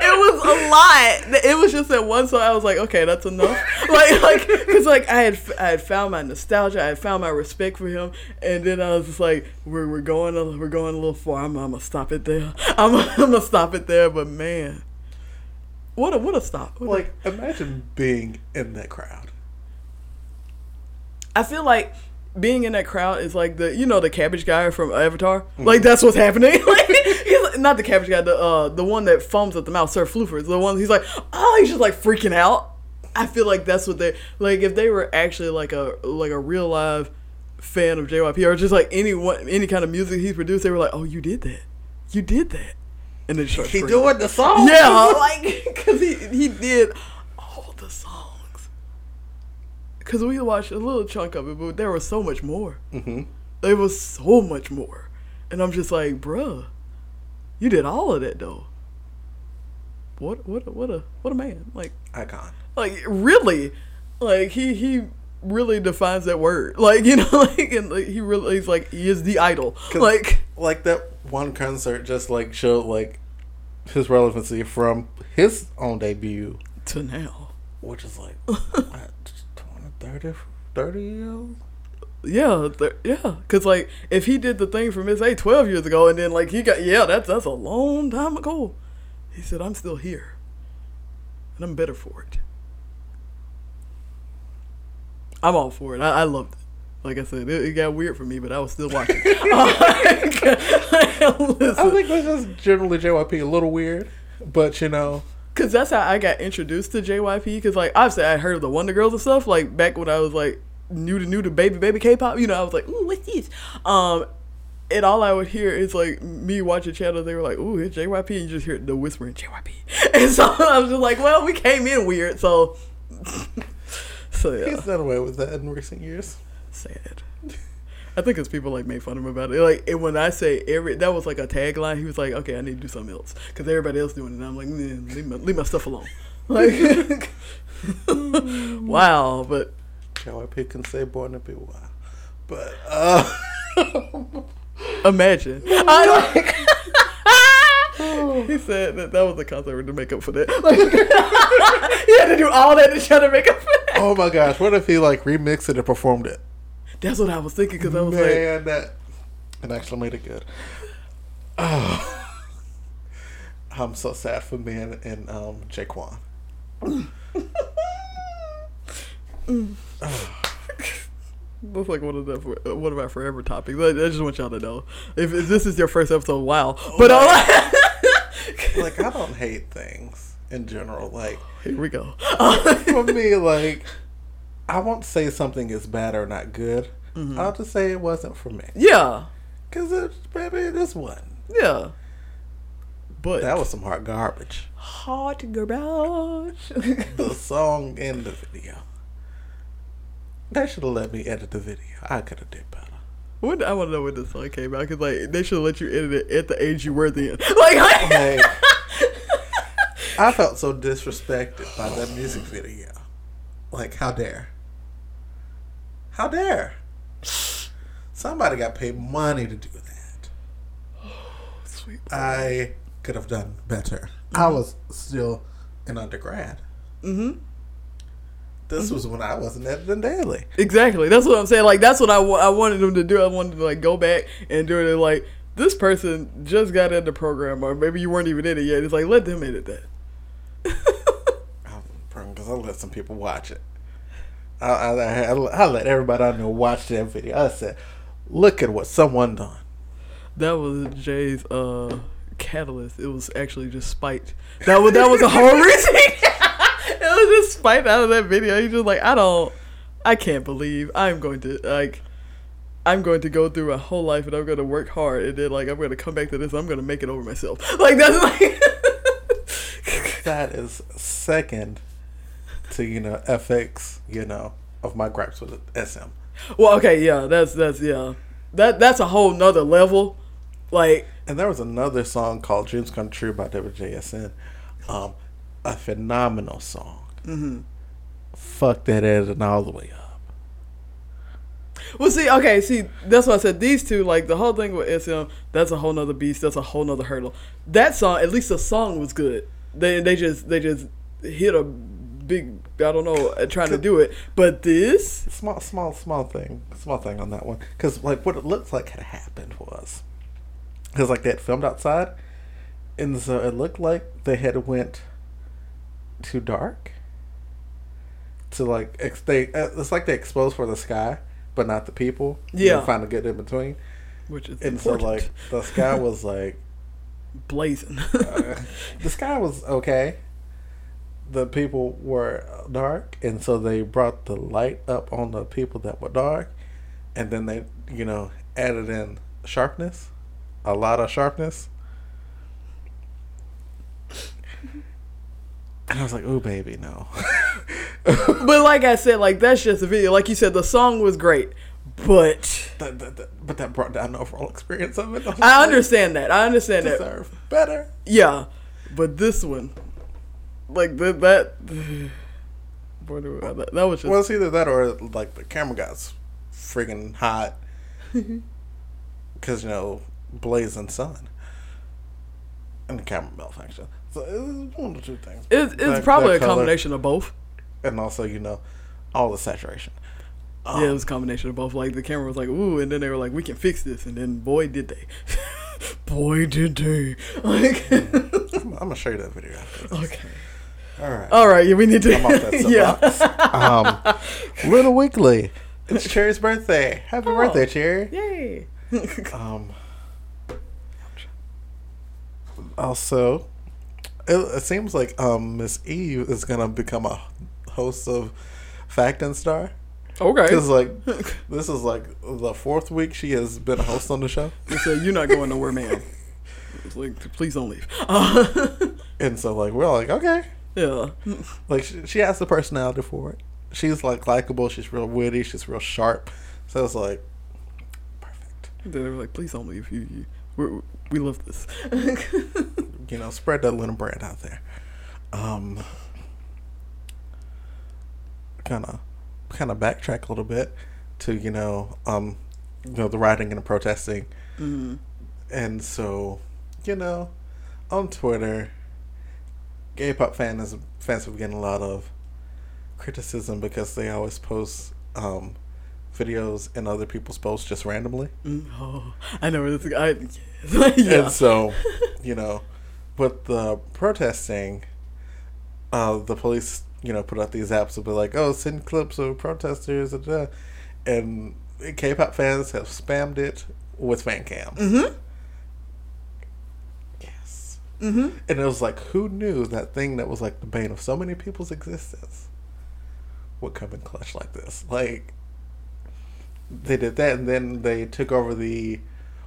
it was a lot. It was just that one song. I was like, okay, that's enough. like, like, cause like I had, I had found my nostalgia. I had found my respect for him, and then I was just like, we're we're going, a, we're going a little far. I'm, I'm gonna stop it there. I'm, I'm gonna stop it there. But man, what a what a stop. What a- Like, imagine being in that crowd. I feel like being in that crowd is like the you know the cabbage guy from Avatar. Like that's what's happening. like, not the cabbage guy, the uh the one that foams at the mouth, Sir Fluffer. The one he's like, oh, he's just like freaking out. I feel like that's what they like. If they were actually like a like a real live fan of JYP or just like any one any kind of music he's produced, they were like, oh, you did that, you did that, and then just He screaming. doing the song? Yeah, like because he he did all the songs. Because we watched a little chunk of it, but there was so much more. Mm-hmm. There was so much more, and I'm just like, bruh, you did all of that though. What what a, what a what a man! Like Icon. like really, like he he really defines that word. Like you know, like and like, he really he's like he is the idol. Like like that one concert just like showed like his relevancy from his own debut, to now. which is like what, 20, 30, 30 years. Yeah, th- yeah, cause like if he did the thing for Miss A twelve years ago, and then like he got yeah, that's that's a long time ago. He said, "I'm still here, and I'm better for it." I'm all for it. I, I loved it. Like I said, it, it got weird for me, but I was still watching. I Listen, think that's just generally JYP a little weird, but you know, Cause that's how I got introduced to JYP. Cause like obviously I heard of the Wonder Girls and stuff like back when I was like new to new to baby baby K-pop. You know I was like, ooh, what's this? Um, and all I would hear is like me watching channels. They were like, ooh, it's JYP, and you just hear the whispering JYP. And so I was just like, well, we came in weird, so so yeah, he's done away with that in recent years. sad. I think it's people like made fun of him about it. Like and when I say every, that was like a tagline. He was like, "Okay, I need to do something else because everybody else doing it." And I'm like, "Man, leave my, leave my stuff alone." Like, wow, but JYP can say born to be wild, but uh, imagine. I like. he said that that was the concert to make up for that. Like, he had to do all that to try to make up for that. oh my gosh, what if he like remixed it and performed it? That's what I was thinking because I was like, Man, that it actually made it good. Oh. I'm so sad for me and, and um, Jaquan. That's like one of the one of our forever topics. I, I just want y'all to know if, if this is your first episode, wow. But all Like I don't hate things in general. Like here we go. for me, like I won't say something is bad or not good. Mm-hmm. I'll just say it wasn't for me. yeah, Cause it's baby, this one. yeah. But That was some hard garbage. hot garbage. The song and the video. They should have let me edit the video. I could have did better. When, I want to know when this song came out because like they should have let you edit it at the age you were then. Like, Like, I felt so disrespected by that music video. Like, how dare? How dare? Somebody got paid money to do that. sweet. I could have done better. I was still an undergrad. Mm-hmm. This was when I wasn't editing daily. Exactly. That's what I'm saying. Like that's what I, I wanted them to do. I wanted to like go back and do it. Like this person just got in the program, or maybe you weren't even in it yet. It's like let them edit that. Because I let some people watch it. I, I, I, I let everybody I know watch that video. I said, look at what someone done. That was Jay's uh catalyst. It was actually just spite. That was that was a whole reason. Just spite out of that video. He's just like, I don't, I can't believe I'm going to like. I'm going to go through a whole life and I'm going to work hard and then like I'm going to come back to this. I'm going to make it over myself. Like that's like. That is second to, you know, FX, you know, of my gripes with SM. well, okay, yeah, that's that's yeah, that that's a whole nother level. Like And there was another song called Dreams Come True by WJSN. Um, a phenomenal song. Mm-hmm. Fuck that editing all the way up. Well, see, okay, see, that's why I said these two, like the whole thing with SM, that's a whole nother beast. That's a whole nother hurdle. That song, at least the song was good. They they just they just hit a big I don't know uh, trying to do it. But this small, small, small thing, small thing on that one. Because like what it looks like had happened was, because like they had filmed outside, and so it looked like they had went too dark. To like ex- they, uh, it's like they exposed for the sky, but not the people. Yeah. Find a good in between, which is and important. so like the sky was like blazing. uh, the sky was okay. The people were dark, and so they brought the light up on the people that were dark, and then they, you know, added in sharpness, a lot of sharpness. And I was like, "Oh, baby, no." but like I said, like that's just a video. Like you said, the song was great, but that, that, that- but that brought down the overall experience of it. was I like, understand that. I understand that. Deserve better. Yeah, but this one, like that, that, boy, that, that was just Well, it's either that or like the camera got friggin' hot because you know blazing sun, and the camera malfunction. So it was one of the two things. it's, it's That- probably that a combination of both. and also you know all the saturation. yeah, it was a combination of both. Like the camera was like, "Ooh," and then they were like, "We can fix this," and then boy, did they! boy, did they! Like, I'm, I'm gonna show you that video after. this. okay, All right. all right, yeah, we need to. I'm off that yeah, um, Little Weekly. It's Choerry's birthday. Happy Oh. birthday, Cherry. yay! Um. Also, it, it seems like um Miss Yves is gonna become a host of Fact iN Star okay, because like this is like the fourth week she has been a host on the show, they said you're not going nowhere, man. It's like, please don't leave. Uh, and so like we're all like okay, yeah, like she, she has the personality for it. She's like likable. She's real witty. She's real sharp. So it's like perfect. they were like, please don't leave. You, you we we love this. you know, spread that little brand out there. Um, kind of, kind of backtrack a little bit to you know, um, you know, the rioting and the protesting, hmm and so, you know, on Twitter, K-pop fans fans have getting a lot of criticism because they always post um videos and other people's posts just randomly. Oh, I know where this. I yes. yeah. And so, you know, with the protesting, uh, the police, you know, put out these apps will be like, oh, send clips of protesters, and, and K-pop fans have spammed it with fan cams. Mhm. Yes. Mhm. And it was like, who knew that thing that was like the bane of so many people's existence would come in clutch like this? Like, they did that, and then they took over the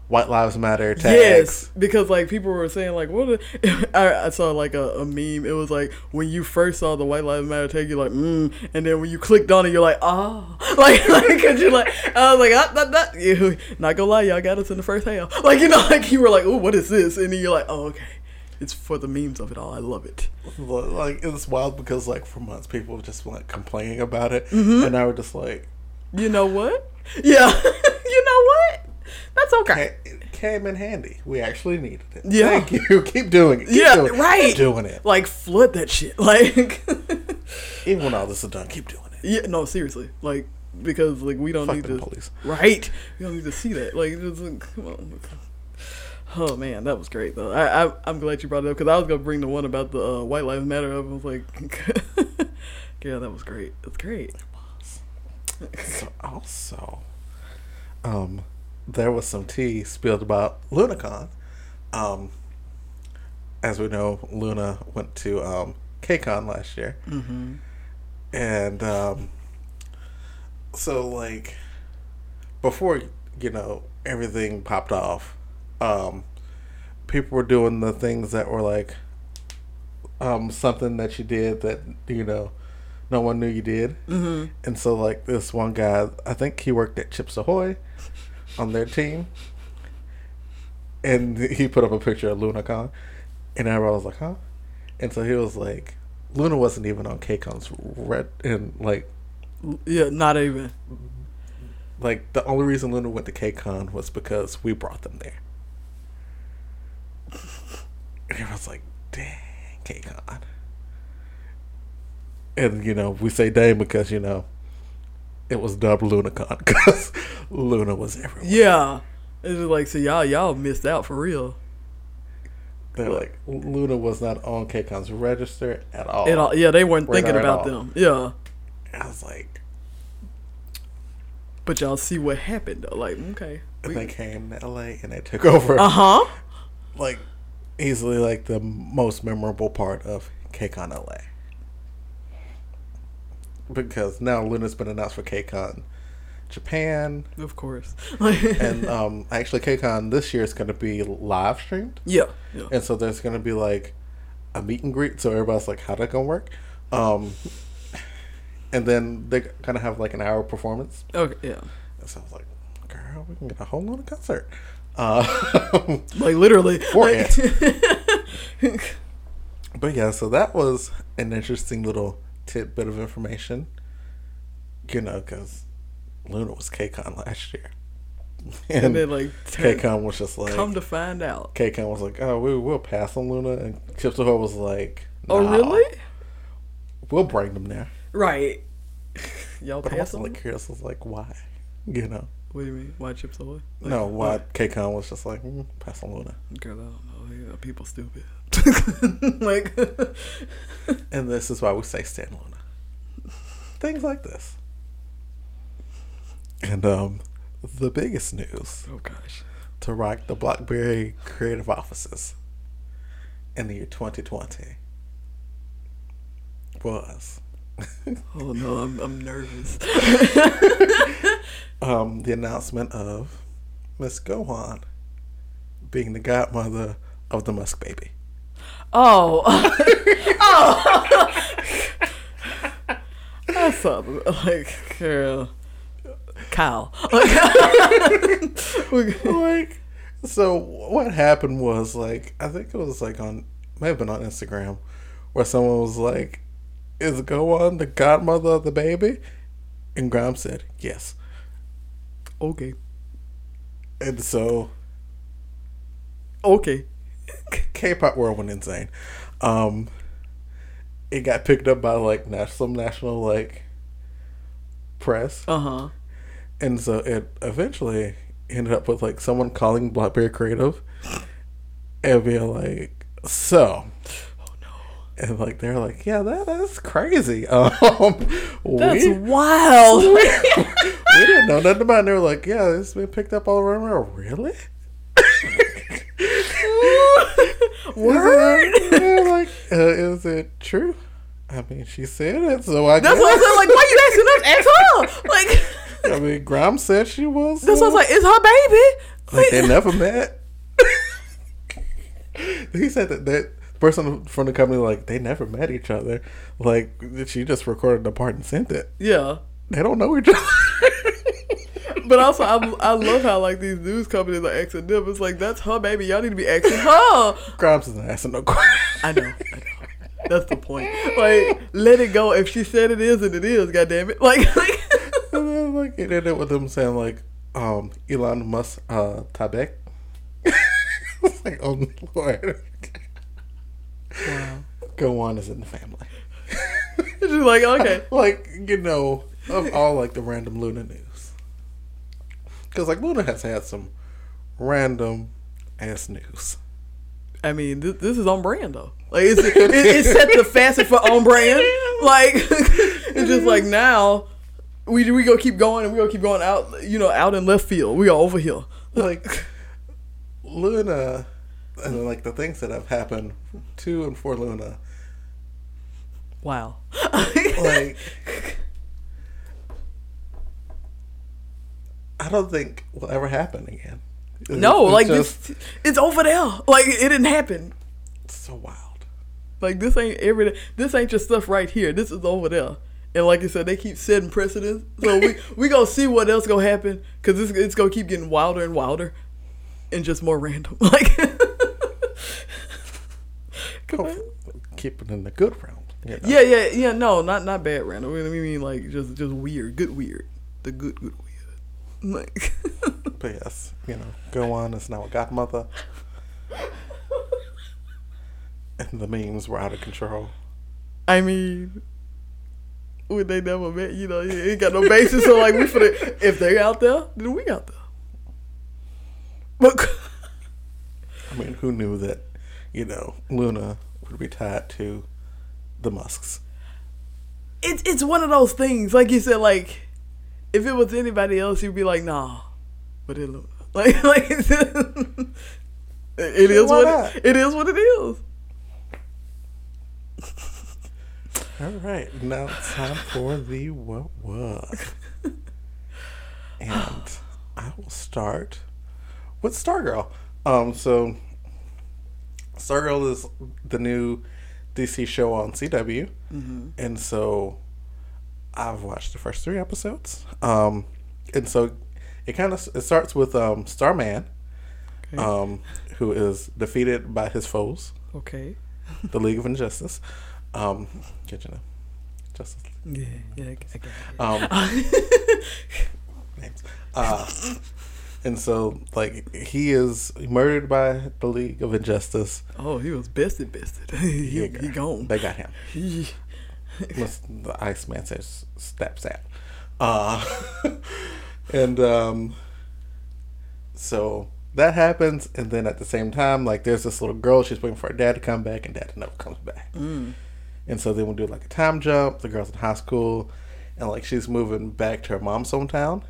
White Lives Matter tags. Yes, because like people were saying like what I saw like a, a meme. It was like when you first saw the White Lives Matter tag, you're like mm, and then when you clicked on it, you're like ah, like like cause you're like I was like ah, that that you not gonna lie, y'all got us in the first half. Like you know, like you were like oh what is this, and then you're like oh okay, it's for the memes of it all. I love it. like it's wild because like for months people were just like complaining about it, Mm-hmm. and now we're just like, You know what? Yeah, you know what? That's okay. it came in handy. We actually needed it. Yeah. Thank you. Keep doing it. Keep Yeah, doing it. right. Keep doing it. Like flood that shit. Like Even when all this is done, keep doing it. Yeah, no, seriously. Like because like we don't Fuck need to police. Right. We don't need to see that. Like it's like, come on. Oh man, that was great though. I, I I'm glad you brought it up because I was gonna bring the one about the uh, White Lives Matter up. I was like, yeah, that was great. That's great. So also, um, there was some tea spilled about LoonaCon. Um, as we know, Loona went to um, KCON last year, Mm-hmm. and um, so like before you know everything popped off, um, people were doing the things that were like um, something that you did that you know no one knew you did. Mm-hmm. And so, like this one guy, I think he worked at Chips Ahoy on their team, and he put up a picture of LoonaCon, and everyone was like, "Huh?" And so he was like, "Loona wasn't even on KCON's red, and like, Yeah, not even. like the only reason Loona went to KCON was because we brought them there." And everyone's like, "Dang." KCON. And you know, we say Dame because you know it was dubbed LoonaCon because Loona was everywhere. Yeah. It's like so y'all y'all missed out for real. They're like Loona was not on KCON's register at all. At all, yeah, they weren't thinking about them. Yeah. I was like, But y'all see what happened though. Like, okay. and they came to LA and they took over Uh huh. like easily like the most memorable part of KCON LA. Because now Loona's been announced for KCON Japan, Of course. and um, actually KCON this year is going to be live streamed, yeah. Yeah. and so there's going to be like a meet and greet. So everybody's like, "How that gonna work?" Um, and then they're gonna have like an hour performance. Okay. Yeah. And so I was like, "Girl, we can get a whole lot of concert." Uh, Like literally. For like, But yeah, so that was an interesting little tidbit of information. You know, because Loona was KCON last year. and And then like turn- KCON was just like, come to find out. KCON was like, oh, we, we'll pass on Loona. And Chips Ahoy was like, Oh really? We'll bring them there. Right. Y'all But pass on? like curious, I was like, why? You know? What do you mean? Why chips away? Like, no, why KCON was just like, mm, pass on Loona. Girl, I don't know. People stupid. like, And this is why we say stand Loona. Things like this. And um, the biggest news oh gosh. to rock the Blockberry Creative offices in the year 2020 was Oh no, I'm I'm nervous. um, the announcement of Miss Go Won being the godmother of the Musk baby. Oh. oh. I saw the- like girl. Kyle. like so what happened was like I think it was like on may have been on Instagram where someone was like, Is Go Won the godmother of the baby? And Grimes said, Yes. okay. And so Okay. K pop world went insane. Um it got picked up by like nas- some national like press. Uh huh. And so it eventually ended up with like someone calling Blockberry Creative and being like, so. Oh no. And like they're like, yeah, that that's crazy. Um, That's we, wild. we didn't know nothing about. it. And they were like, yeah, it's been picked up all around. Really? Word. Like, uh, is it true? I mean, she said it, so I That's guess. what I said. Like, why you asking us? Ask her. Like, I mean, Grimes said she was. that's what I was like. It's her baby. Like they never met. he said that that person from the company like they never met each other. Like she just recorded the part and sent it. Yeah. They don't know each other. But also, I, I love how like these news companies are asking them. It's like that's her baby. Y'all need to be asking her. Grimes isn't asking no questions. I know. I know. That's the point. Like, let it go. If she said it is, and it is. God damn it. Like, like and like it ended with them saying like, um, Elon Musk, uh, Tabek. it's like, oh lord. wow. Go Won is in the family. Just like okay. like you know of all like the random Loona news. Because like Loona has had some random ass news. I mean, this, this is on brand though. Like, it's, it, it set the facet for on brand. Like, it's just like now. We, we gonna keep going and we gonna keep going out you know out in left field we are over here Like Loona, and like the things that have happened to and for Loona. wow Like I don't think will ever happen again. It's- no like just this it's over there like it didn't happen so wild. Like this ain't every this ain't your stuff right here. This is over there. And like you said, they keep setting precedents. So we we gonna see what else gonna happen because it's it's gonna keep getting wilder and wilder, and just more random. Like. Keep it in the good realm. you know? yeah, yeah, yeah. No, not not bad random. We mean like just just weird, good weird, the good good weird. Like, But yes, you know, go on. It's now a godmother. And the memes were out of control. I mean, when they never met, you know, you ain't got no basis. So like, we for the if they out there, then we out there. But I mean, who knew that, you know, Loona would be tied to the Musks? it's it's one of those things. Like you said, like if it was anybody else, you'd be like, nah. But it look like like it is what not? it, it is what it is. All right, now it's time for the what what. and I will start with Stargirl. Um, so Stargirl is the new DC show on CW, and so I've watched the first three episodes. Um, and so it kind of it starts with um Starman, Okay. um, who is defeated by his foes, okay. the League of Injustice. Um, get you know, Justice Yeah, yeah, I, got it. um, names. Uh, and so, like, he is murdered by the League of Injustice. Oh, he was bested, bested. he, he gone. They got him. The Iceman says, steps out. Uh, and um, so that happens, and then at the same time, like, there's this little girl. She's waiting for her dad to come back, and dad never comes back. mm, And so then we do like a time jump. The girl's in high school, and like she's moving back to her mom's hometown,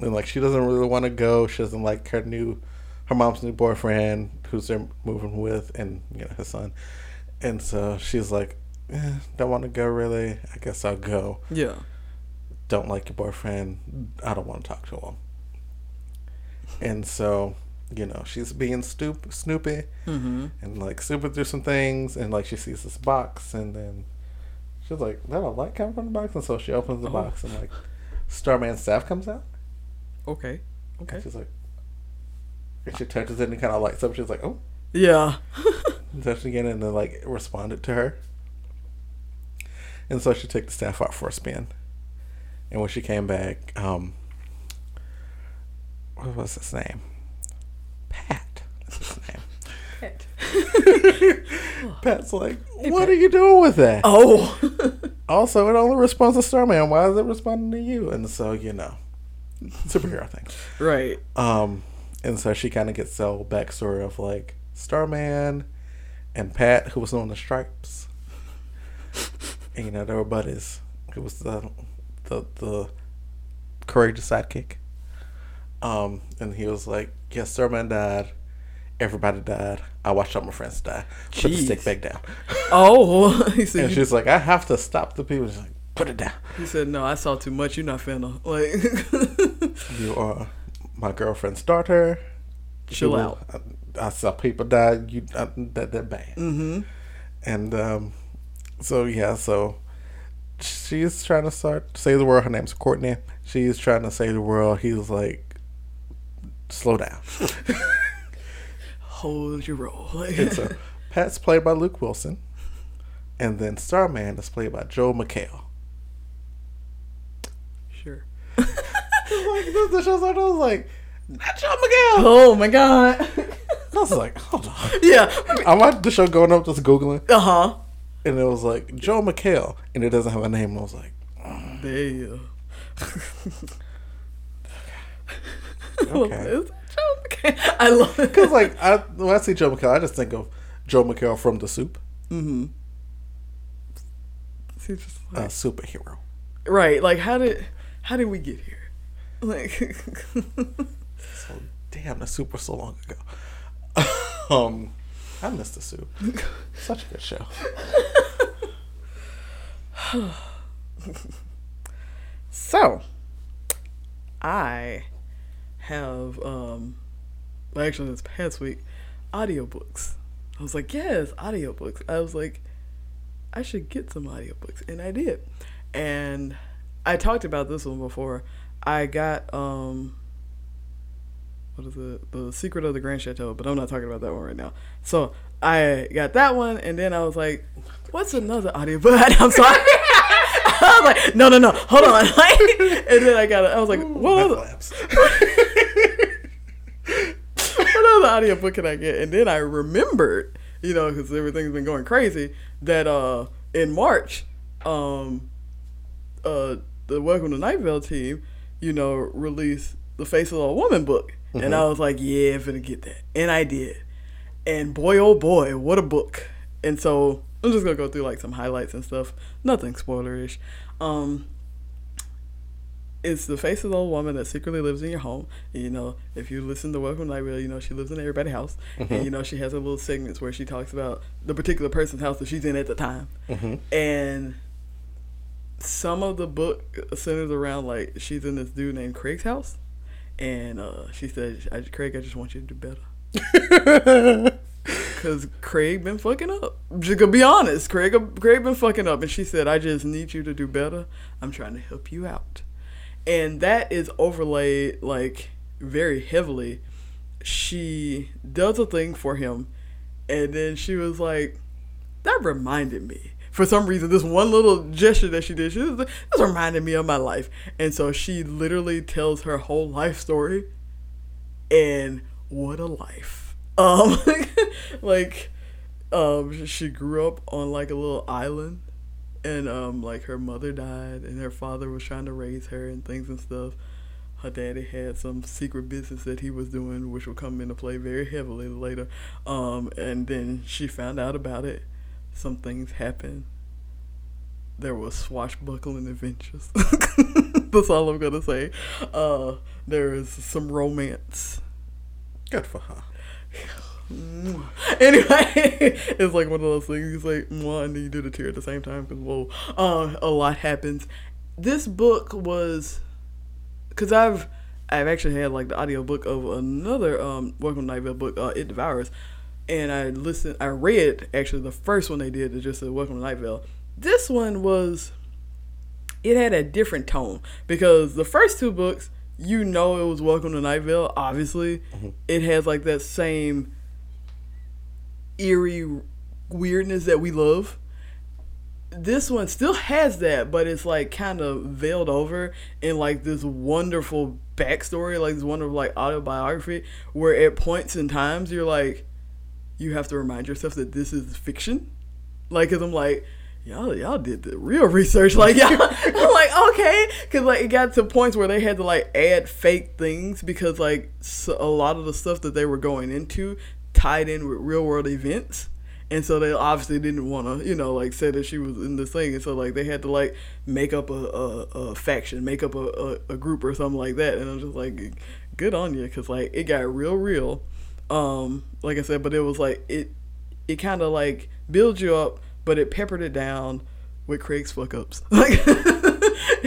and like she doesn't really want to go. She doesn't like her new, her mom's new boyfriend, who's they're moving with, and you know his son. And so she's like, eh, don't want to go really. I guess I'll go. yeah. Don't like your boyfriend. I don't want to talk to him. And so, you know, she's being stoop snoopy Mm-hmm. and like snooping through some things, and like she sees this box, and then she's like, "That a light coming from the box?" And so she opens the Oh. box, and like Starman's staff comes out, Okay. and Okay. she's like, and she touches it and kind of lights up. She's like, "Oh," Yeah. and touched it again, and then like responded to her, and so she took the staff out for a spin, and when she came back, um, what was his name? Pat. That's his name. Pat's like, what are you doing with that? oh. Also, it only responds to Starman. Why is it responding to you? And so, you know, superhero thing. right. Um, and so she kind of gets the whole backstory of like Starman and Pat, who was on the Stripes. And, you know, they were buddies. It was the the the courageous sidekick. Um, and he was like, "Yes, Starman died. Everybody died. I watched all my friends die. Put the stick Jeez. back down." Oh. And she's like, "I have to stop the people." She's like, "Put it down." He said, "No, I saw too much. You're not finna like You are my girlfriend's daughter. chill You- out." I, I saw people die. You uh, that that bad. Mm-hmm. And um, so yeah, so she's trying to start save the world. Her name's Courtney. She's trying to save the world. He's like, slow down. Hold your roll. And so Pat's played by Luke Wilson, and then Starman is played by Joel McHale. sure. like the, the show's like, I was like, not Joel McHale. Oh my god. I was like, hold on. yeah. I'm at the show going up, just googling, Uh huh. And it was like Joel McHale, and it doesn't have a name. I was like, There you. Okay. Is that Joel McHale? I love it. because like I, when I see Joel McHale, I just think of Joel McHale from The Soup, Mm-hmm. See, just a superhero. right. Like, how did how did we get here? Like, So damn, The Soup was so long ago. um, I miss The Soup. Such a good show. so, I have um, actually this past week, audiobooks. I was like, yes, audiobooks. I was like, I should get some audiobooks, and I did. And I talked about this one before. I got um, what is it? The Secret of the Grand Chateau, but I'm not talking about that one right now. So I got that one, and then I was like, what's another audiobook? I'm sorry. I was like, no, no, no, hold on. and then I got it. I was like, what other, what other audiobook can I get? And then I remembered you know, because everything's been going crazy. That uh, in March, um, uh, the Welcome to Night Vale team, you know, released the Faceless Old Woman book, mm-hmm. and I was like, yeah, I'm gonna get that, and I did, and boy, oh boy, what a book! And so I'm just gonna go through like some highlights and stuff, nothing spoilerish. Um, it's the face of the old woman that secretly lives in your home. And, you know, if you listen to Welcome Night Vale, you know she lives in everybody's house, mm-hmm. and you know she has a little segments where she talks about the particular person's house that she's in at the time, mm-hmm. and some of the book centers around like she's in this dude named Craig's house, and uh, she said, "Craig, I just want you to do better." Cause Craig been fucking up. Just gonna be honest, Craig Craig been fucking up, and she said, "I just need you to do better. I'm trying to help you out." and that is overlaid like very heavily. She does a thing for him, and then she was like, "That reminded me." For some reason, this one little gesture that she did, she was, this reminded me of my life, and so she literally tells her whole life story, and what a life! Um, like, um, she grew up on like a little island. And um like her mother died and her father was trying to raise her and things and stuff. Her daddy had some secret business that he was doing which will come into play very heavily later. Um and then she found out about it some things happened there was swashbuckling adventures. That's all i'm gonna say. Uh there is some romance. Good for her. Anyway, it's like one of those things. It's like one, and you do the tear at the same time because whoa, uh, a lot happens. This book was because I've I've actually had like the audio book of another um Welcome Night Vale book, uh, It Devours, and I listened. I read actually the first one they did. It just said Welcome to Night Vale. This one was it had a different tone because the first two books you know it was Welcome to Night Vale. Obviously, mm-hmm. it has like that same eerie weirdness that we love. This one still has that, but it's like kind of veiled over in like this wonderful backstory, like this wonderful like autobiography, where at points in times you're like, you have to remind yourself that this is fiction. Like, cause I'm like, y'all y'all did the real research. Like y'all i'm like okay. Because like it got to points where they had to like add fake things because like so a lot of the stuff that they were going into tied in with real world events. And so they obviously didn't want to you know like say that she was in this thing. And so like they had to like make up a, a, a faction make up a, a, a, group or something like that. And i'm just like good on you because like it got real real um like i said but it was like it it kind of like builds you up but it peppered it down with craig's fuck ups like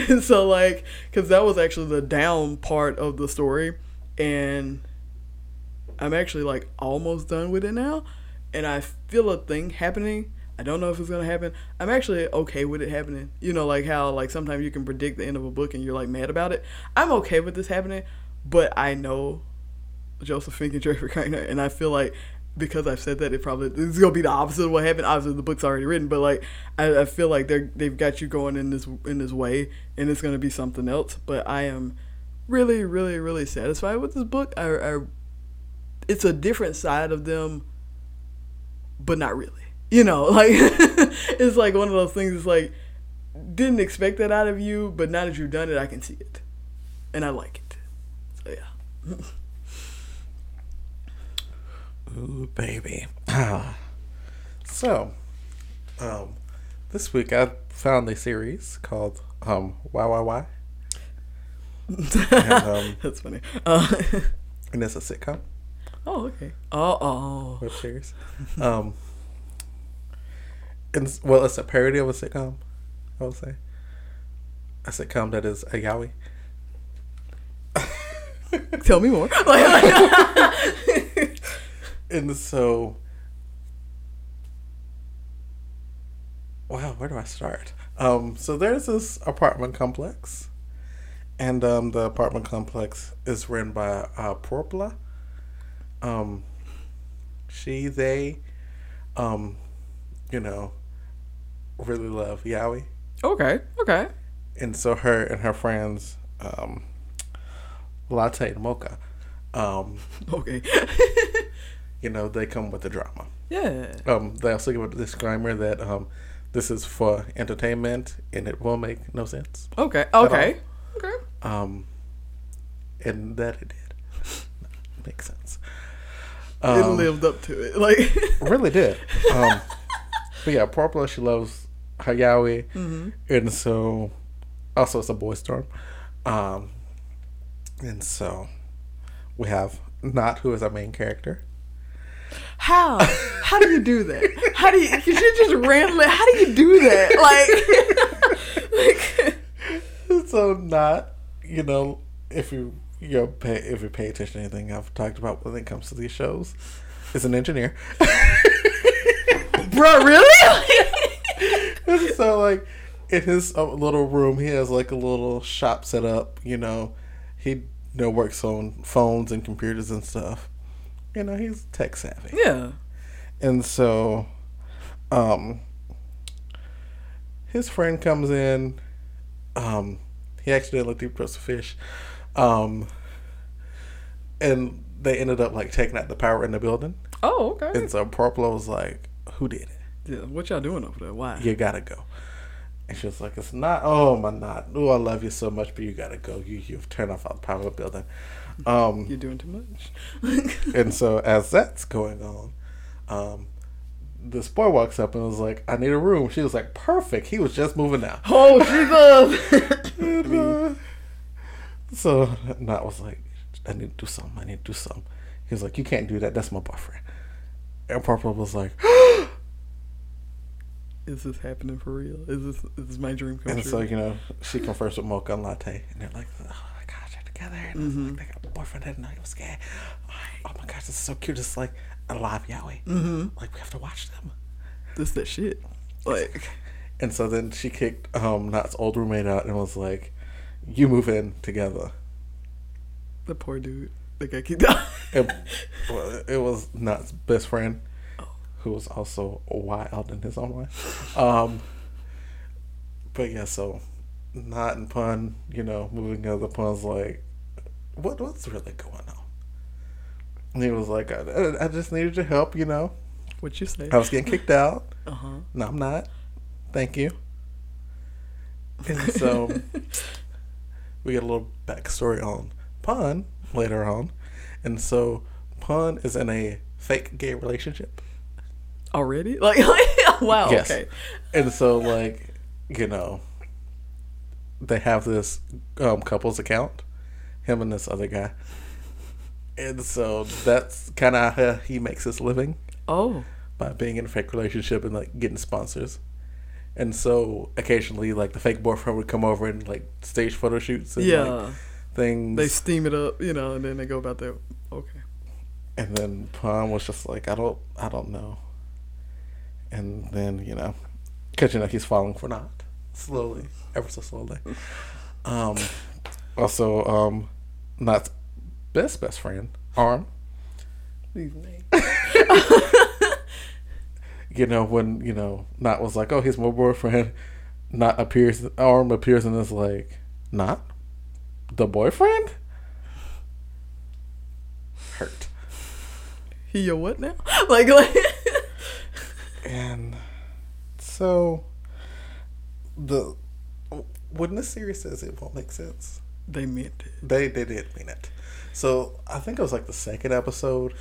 and so like because that was actually the down part of the story and I'm actually like almost done with it now, and I feel a thing happening. I don't know if it's gonna happen. I'm actually okay with it happening. You know, like how like sometimes you can predict the end of a book and you're like mad about it. I'm okay with this happening, but I know Joseph Fink and Jeffrey Cranor, and I feel like because I've said that, it probably is gonna be the opposite of what happened. Obviously, the book's already written, but like I, I feel like they're they've got you going in this in this way, and it's gonna be something else. But I am really, really, really satisfied with this book. I, I it's a different side of them, but not really. You know, like it's like one of those things. It's like didn't expect that out of you, but now that you've done it, I can see it, and I like it. So yeah. Ooh, baby. so, um, this week I found a series called um, Why Why Why. and, um, That's funny. Uh, and it's a sitcom. Oh, okay. Oh, oh. Web series. um, and well, it's a parody of a sitcom. I would say a sitcom that is a yaoi. Tell me more. and so, wow, where do I start? Um, so there's this apartment complex, and um, the apartment complex is run by uh, Porpla um, she, they, um, you know, really love yaoi. Okay, okay. And so her and her friends, um, Latte and Mocha, um, okay. you know, they come with the drama. Yeah. Um, they also give a disclaimer that um, this is for entertainment and it will make no sense. Okay. Okay. Okay. Um, and that it did. Makes sense. it Um, lived up to it. Like. really did. Um, but yeah, Purple, she loves yaoi. hmm And so, also it's a boy storm. Um, and so, we have Not, who is our main character. How? How do you do that? How do you? Cause you just randomly. How do you do that? Like, like so not you know if you you know pay if you pay attention to anything I've talked about when it comes to these shows is an engineer. bro, really? so like in his uh, little room he has like a little shop set up. You know he you know works on phones and computers and stuff. You know he's tech savvy. yeah. And so, um, his friend comes in. Um, he accidentally throats a fish. Um, and they ended up like taking out the power in the building. Oh, okay. And so Purple was like, "Who did it? Yeah, what y'all doing over there? Why? You gotta go." And she was like, "It's not. Oh my, not. Oh, I love you so much, but you gotta go. You you've turned off the power of the building." Um, You're doing too much. And so as that's going on, um, this boy walks up and was like, "I need a room." She was like, "Perfect." He was just moving out. oh, Jesus. And, uh, so Nat was like, "I need to do something. I need to do something." He was like, "You can't do that. That's my boyfriend." And Purple was like, Is this happening for real? Is this is this my dream come and true? so you know, she confers with Mocha and Latte, and they're like, "Oh my gosh, they're together." And I was like, "They got a boyfriend." I didn't know he was gay. Oh my gosh, this is so cute. It's like a live yaoi. mm-hmm. Like we have to watch them. This that shit. Like, And so then she kicked um Nat's old roommate out and was like, "You move in together." the poor dude. The guy kicked out. It, it was Nat's best friend, who was also wild in his own way. Um, but yeah, so Nat and Pun, you know, moving together. Pun's like, "What? What's really going on?" And he was like, I, "I just needed your help, you know. what you say? I was getting kicked out." Uh huh. No, I'm not. Thank you. And so we get a little backstory on Pun later on. And so Pun is in a fake gay relationship. Already? Like, wow. Yes. Okay. And so like, you know, they have this um, couple's account, him and this other guy. And so that's kind of how he makes his living. Oh. by being in a fake relationship and like getting sponsors. And so occasionally, like the fake boyfriend would come over and like stage photo shoots and Yeah. like, things. they steam it up, you know, and then they go about their. Okay. and then Pom was just like, I don't, I don't know. And then you know, you know he's falling for not slowly, ever so slowly. Um, also, um, Not's best best friend, Arm. These names. you know, when, you know, Not was like, oh, he's my boyfriend, Not appears, Arm appears and is like, Not? The boyfriend? Hurt. He your what now? Like, like. And so, the, when the series says it won't make sense, they meant it. they, they did mean it. So, I think it was like the second episode,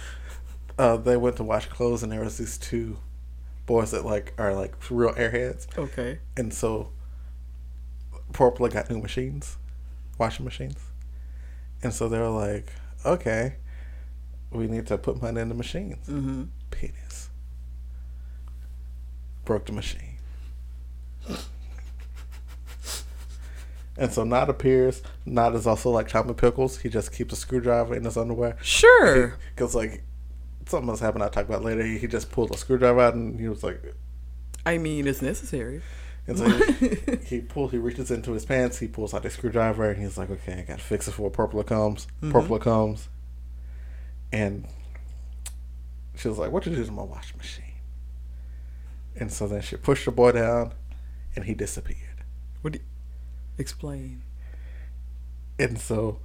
uh, they went to wash clothes and there was these two boys that like are like real airheads. Okay. And so Purple got new machines, washing machines. And so they were like, okay, we need to put money in the machines. Mm-hmm. Penis. Broke the machine. And so Not appears. Not is also like Tommy Pickles. He just keeps a screwdriver in his underwear. Sure. Because, like, something else happened I'll talk about later. He, he just pulled a screwdriver out and he was like, I mean, it's necessary. And so he, he pulls, he reaches into his pants, he pulls out a screwdriver, and he's like, okay, I gotta fix it before Purple comes. Mm-hmm. Purple comes. And she was like, what you do to my washing machine? And so then she pushed the boy down, and he disappeared. What? Do you, explain. And so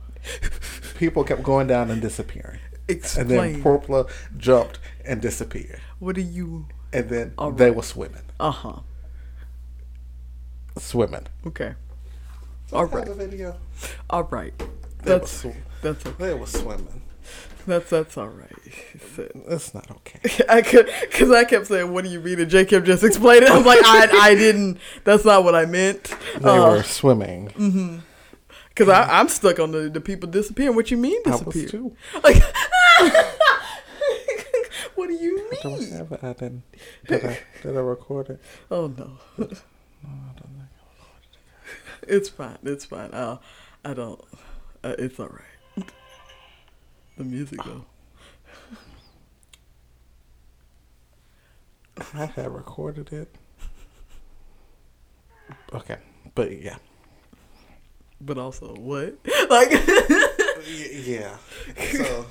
people kept going down and disappearing. Explain. And then Porpla jumped and disappeared. what do you? And then All they were swimming. Uh huh. Swimming. Okay. All right. All right. They were, That's sw- that's okay. they were swimming. That's that's all right. That's not okay. I could, cause I kept saying, "What do you mean?" And J. Kim just explained it. I'm like, I, I didn't. That's not what I meant. They Uh, were swimming. Mhm. Cause I, I'm stuck on the, the people disappearing. What you mean I was disappear? too. Like, what do you mean? I don't have it. I didn't. Did I, did I record it? Oh no. No, I don't like. It's fine. It's fine. Uh, I don't. Uh, it's all right. The music though. I had recorded it. Okay, but yeah, But also, what? Like, yeah. So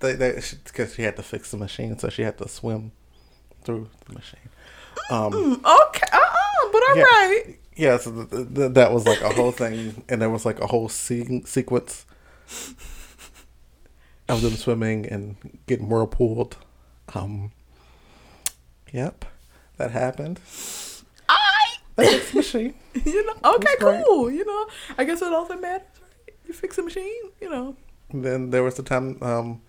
they they because she had to fix the machine, so she had to swim through the machine. Um, okay. Uh. uh But all Yeah. right. yeah, so th- th- th- that was like a whole thing, and there was like a whole se- sequence of them swimming and getting whirlpooled. Um, yep, that happened. I. Fixed the machine. You know. Okay. great. Cool. You know. I guess it also matters, right? You fix a machine. You know. And then there was the time, um,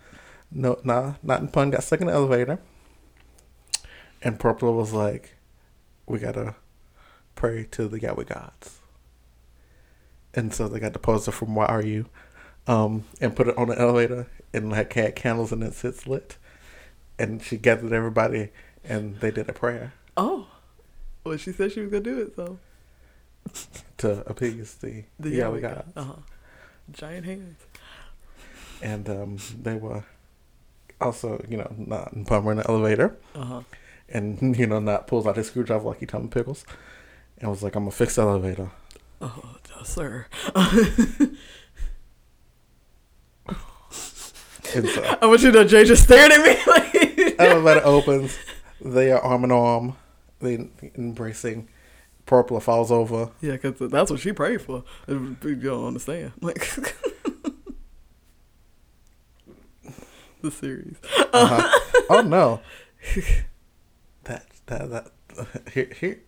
no, nah, not in pun, got stuck in the elevator. And Purple was like, we gotta pray to the yaoi gods. And so they got the poster from Why Are You, um, and put it on the elevator and like had candles and it sits lit. And she gathered everybody and they did a prayer Oh. Well, she said she was gonna do it, so to appease the, the yaoi yaoi gods. Uh huh. Giant hands. And um, they were also, you know, not in we're in the elevator. Uh huh. and you know not pulls out his screwdriver like he Tommy Pickles, and was like, "I'm gonna fix the elevator." Oh, no, sir. And so I want you to know Jay just stared at me like. elevator opens, they are arm in arm, they embracing. Purple falls over. Yeah, because that's what she prayed for. You don't understand. Like, the series. Uh-huh. oh no, that that that here here.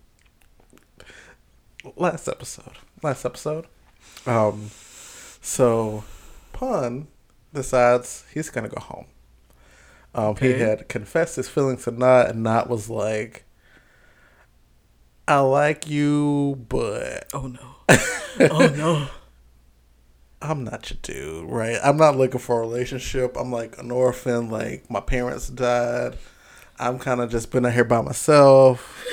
Last episode, last episode. Um, so Pun decides he's gonna go home. Um, he had confessed his feelings to Not, and Not was like, "I like you, but Oh, no. Oh, no. I'm not your dude, right? I'm not looking for a relationship. I'm like an orphan. Like my parents died. I'm kind of just been out here by myself.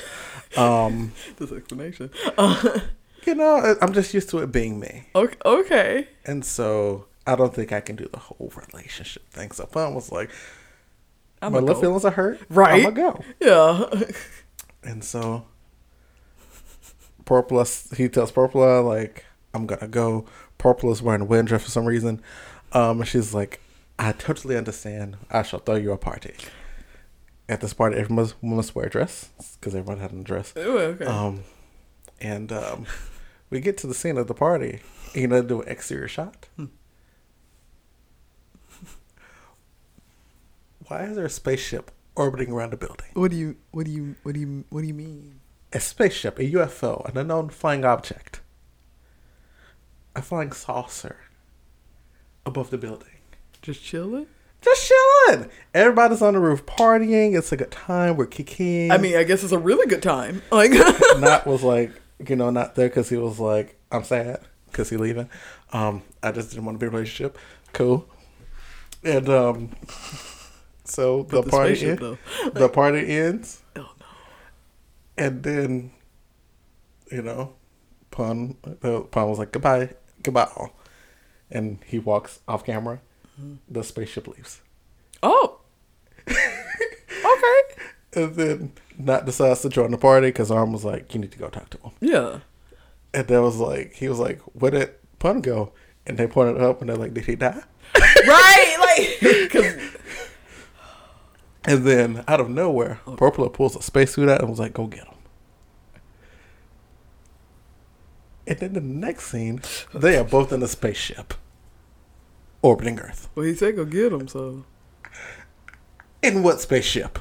Um, This explanation. You know, I'm just used to it being me, okay. okay. and so I don't think I can do the whole relationship thing. So Pun was like, I'm "My little go. feelings are hurt. Right. I'm gonna go." Yeah. And so Purple, he tells Purple like, "I'm gonna go." Purple is wearing a wedding dress for some reason. Um, and she's like, "I totally understand. I shall throw you a party." At this party, everyone must, must wear a dress because everyone had a dress. Ooh, okay. Um, and um, we get to the scene of the party. You know, do an exterior shot. Why is there a spaceship orbiting around the building? what do you? What do you? What do you? What do you mean? A spaceship, a UFO, an unknown flying object, a flying saucer above the building. Just chilling? Just chilling. Everybody's on the roof partying. It's a good time. We're kicking. I mean, I guess it's a really good time. Like, Not was like, you know, not there because he was like, I'm sad because he leaving. Um, I just didn't want to be in a relationship. Cool. And um, so the, the party spaceship, en- the party ends, oh no. and then, you know, Pun uh, Pun was like goodbye, goodbye, all. and he walks off camera. Mm-hmm. The spaceship leaves, Oh. okay. and then Not decides to join the party because Arm was like, "You need to go talk to him." Yeah. And there was like, he was like, "Where did Pun go?" And they pointed up, and they're like, "Did he die?" right. Like, cause And then out of nowhere. Purple pulls a spacesuit out and was like, "Go get him." And then the next scene, they are both in a spaceship. orbiting Earth. Well, he said go get him, so In what spaceship?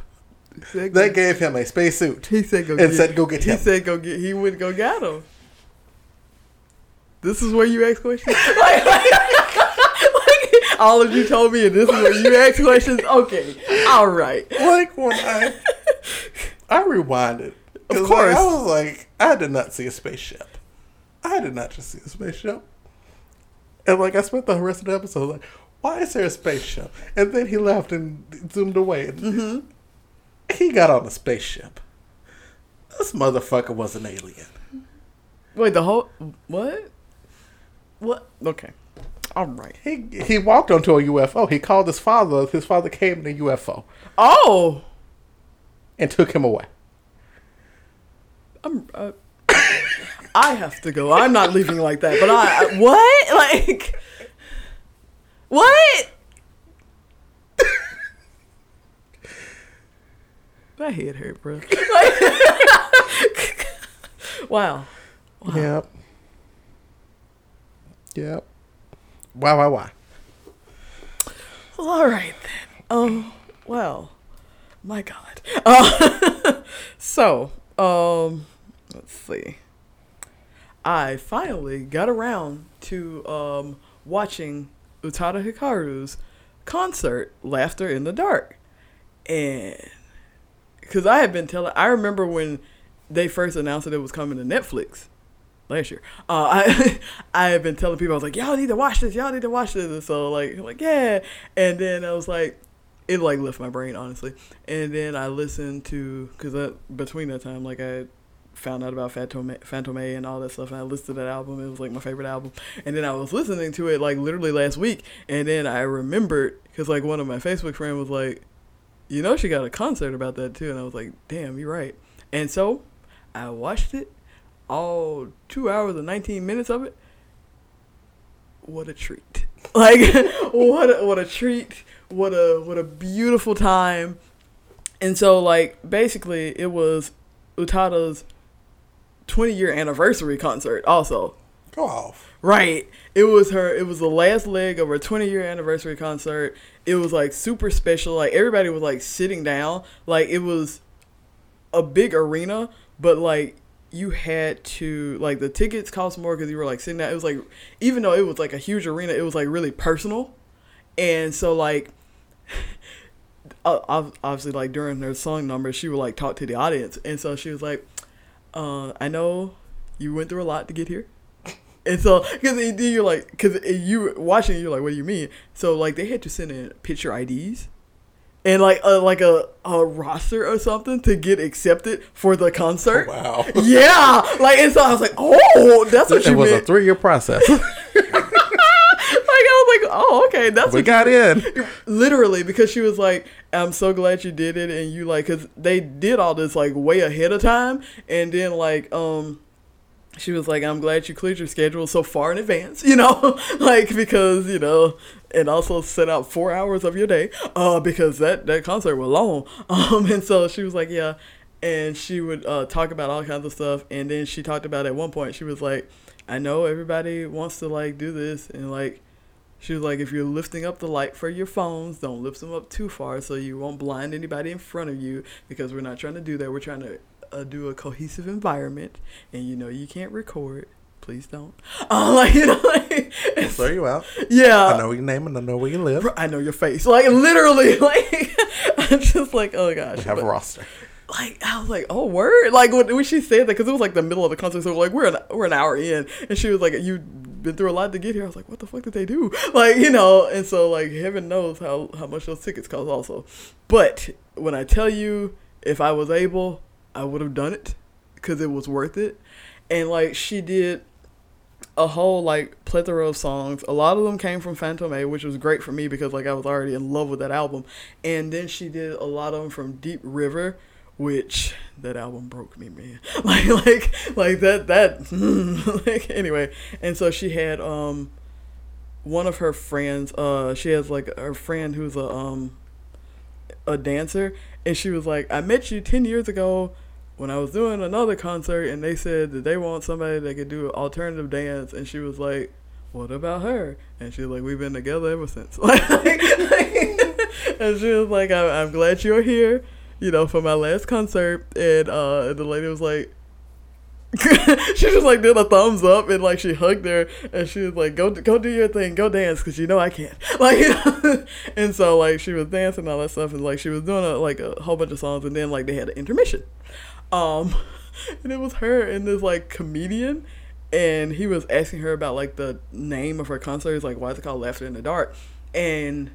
said They gave him a spacesuit. he said go and get, said go get him. he said go get. He would go get him. This is where you ask questions. like, like, all of you told me, and this is where you ask questions. Okay, all right. like when I I rewinded. Of like, course. I was like, I did not see a spaceship. I did not just see a spaceship. And like I spent the rest of the episode like, why is there a spaceship? And then he left and zoomed away. And Mm-hmm. He got on a spaceship. This motherfucker was an alien. Wait, the whole what? What? Okay, all right. He he walked onto a UFO. He called his father. His father came in a UFO Oh, and took him away. I'm. Uh, I have to go. I'm not leaving like that. But I, I what? Like what? My head hurt, bro. wow. Yep. Yep. Why? Why? Why? Well, all right then. Um. Well, my God. Uh, so, um, let's see. I finally got around to um watching Utada Hikaru's concert, "Laughter in the Dark," and because I had been telling, I remember when they first announced that it was coming to Netflix last year. Uh, I I had been telling people I was like, y'all need to watch this, y'all need to watch this, and so like like yeah, and then I was like, it like left my brain honestly, and then I listened to because between that time like I found out about Phantom Fantôme and all that stuff, and I listened to that album. It was like my favorite album, and then I was listening to it like literally last week, and then I remembered because like one of my Facebook friends was like, you know, she got a concert about that too, and I was like, damn, you're right, and so I watched it all two hours and 19 minutes of it what a treat like what a, what a treat what a what a beautiful time and so like basically it was utada's 20 year anniversary concert also Go off. Right. It was her it was the last leg of her 20 year anniversary concert. It was like super special. Like everybody was like sitting down. Like it was a big arena, but like you had to like the tickets cost more because you were like sitting down. It was like even though it was like a huge arena, it was like really personal. And so like obviously like during her song number, she would like talk to the audience, and so she was like, uh, "I know you went through a lot to get here." And so, because you're like, because you watching, you're like, what do you mean? So like, they had to send in picture IDs, and like a like a, a roster or something to get accepted for the concert. Wow. Yeah, like and so I was like, oh, that's what It you was a three year process. like I was like, oh, okay, that's we what got in. literally because she was like i'm so glad you did it and you like because they did all this like way ahead of time and then like um she was like i'm glad you cleared your schedule so far in advance you know? Like because you know and also set out four hours of your day uh because that that concert was long. Um and so she was like yeah and she would uh, talk about all kinds of stuff. And then she talked about at one point. She was like i know everybody wants to like do this and like she was like, if you're lifting up the light for your phones, don't lift them up too far so you won't blind anybody in front of you because we're not trying to do that. We're trying to uh, do a cohesive environment, and you know you can't record. Please don't. Uh, like you know, like, I'll throw you out. yeah. I know your name and I know where you live. I know your face. Like literally, like I'm just like, oh gosh. We have a roster. like I was like, oh word. Like when, when she said that, because it was like the middle of the concert, so like we're an we're an hour in, and she was like, you've been through a lot to get here. I was like, what the fuck did they do? Like you know, and so like heaven knows how how much those tickets cost also. But when I tell you, if I was able, I would have done it because it was worth it, and like she did a whole like plethora of songs. A lot of them came from Fantôme, which was great for me because like I was already in love with that album. And then she did a lot of them from Deep River, which that album broke me, man. Like like like that that like anyway. And so she had um one of her friends, uh she has like her friend who's a um a dancer and she was like, I met you ten years ago when I was doing another concert and they said that they want somebody that could do alternative dance and she was like, what about her? And she's like, we've been together ever since. And she was like, I- I'm glad you're here, you know, for my last concert. And uh, the lady was like, she just like did a thumbs up and like she hugged her and she was like, "Go go do your thing, go dance, because you know I can't." Like, and so like she was dancing all that stuff and like she was doing a, like a whole bunch of songs and then like they had an intermission, um, and it was her and this like comedian and he was asking her about like the name of her concert. He's like, "Why is it called Laughter in the Dark?" And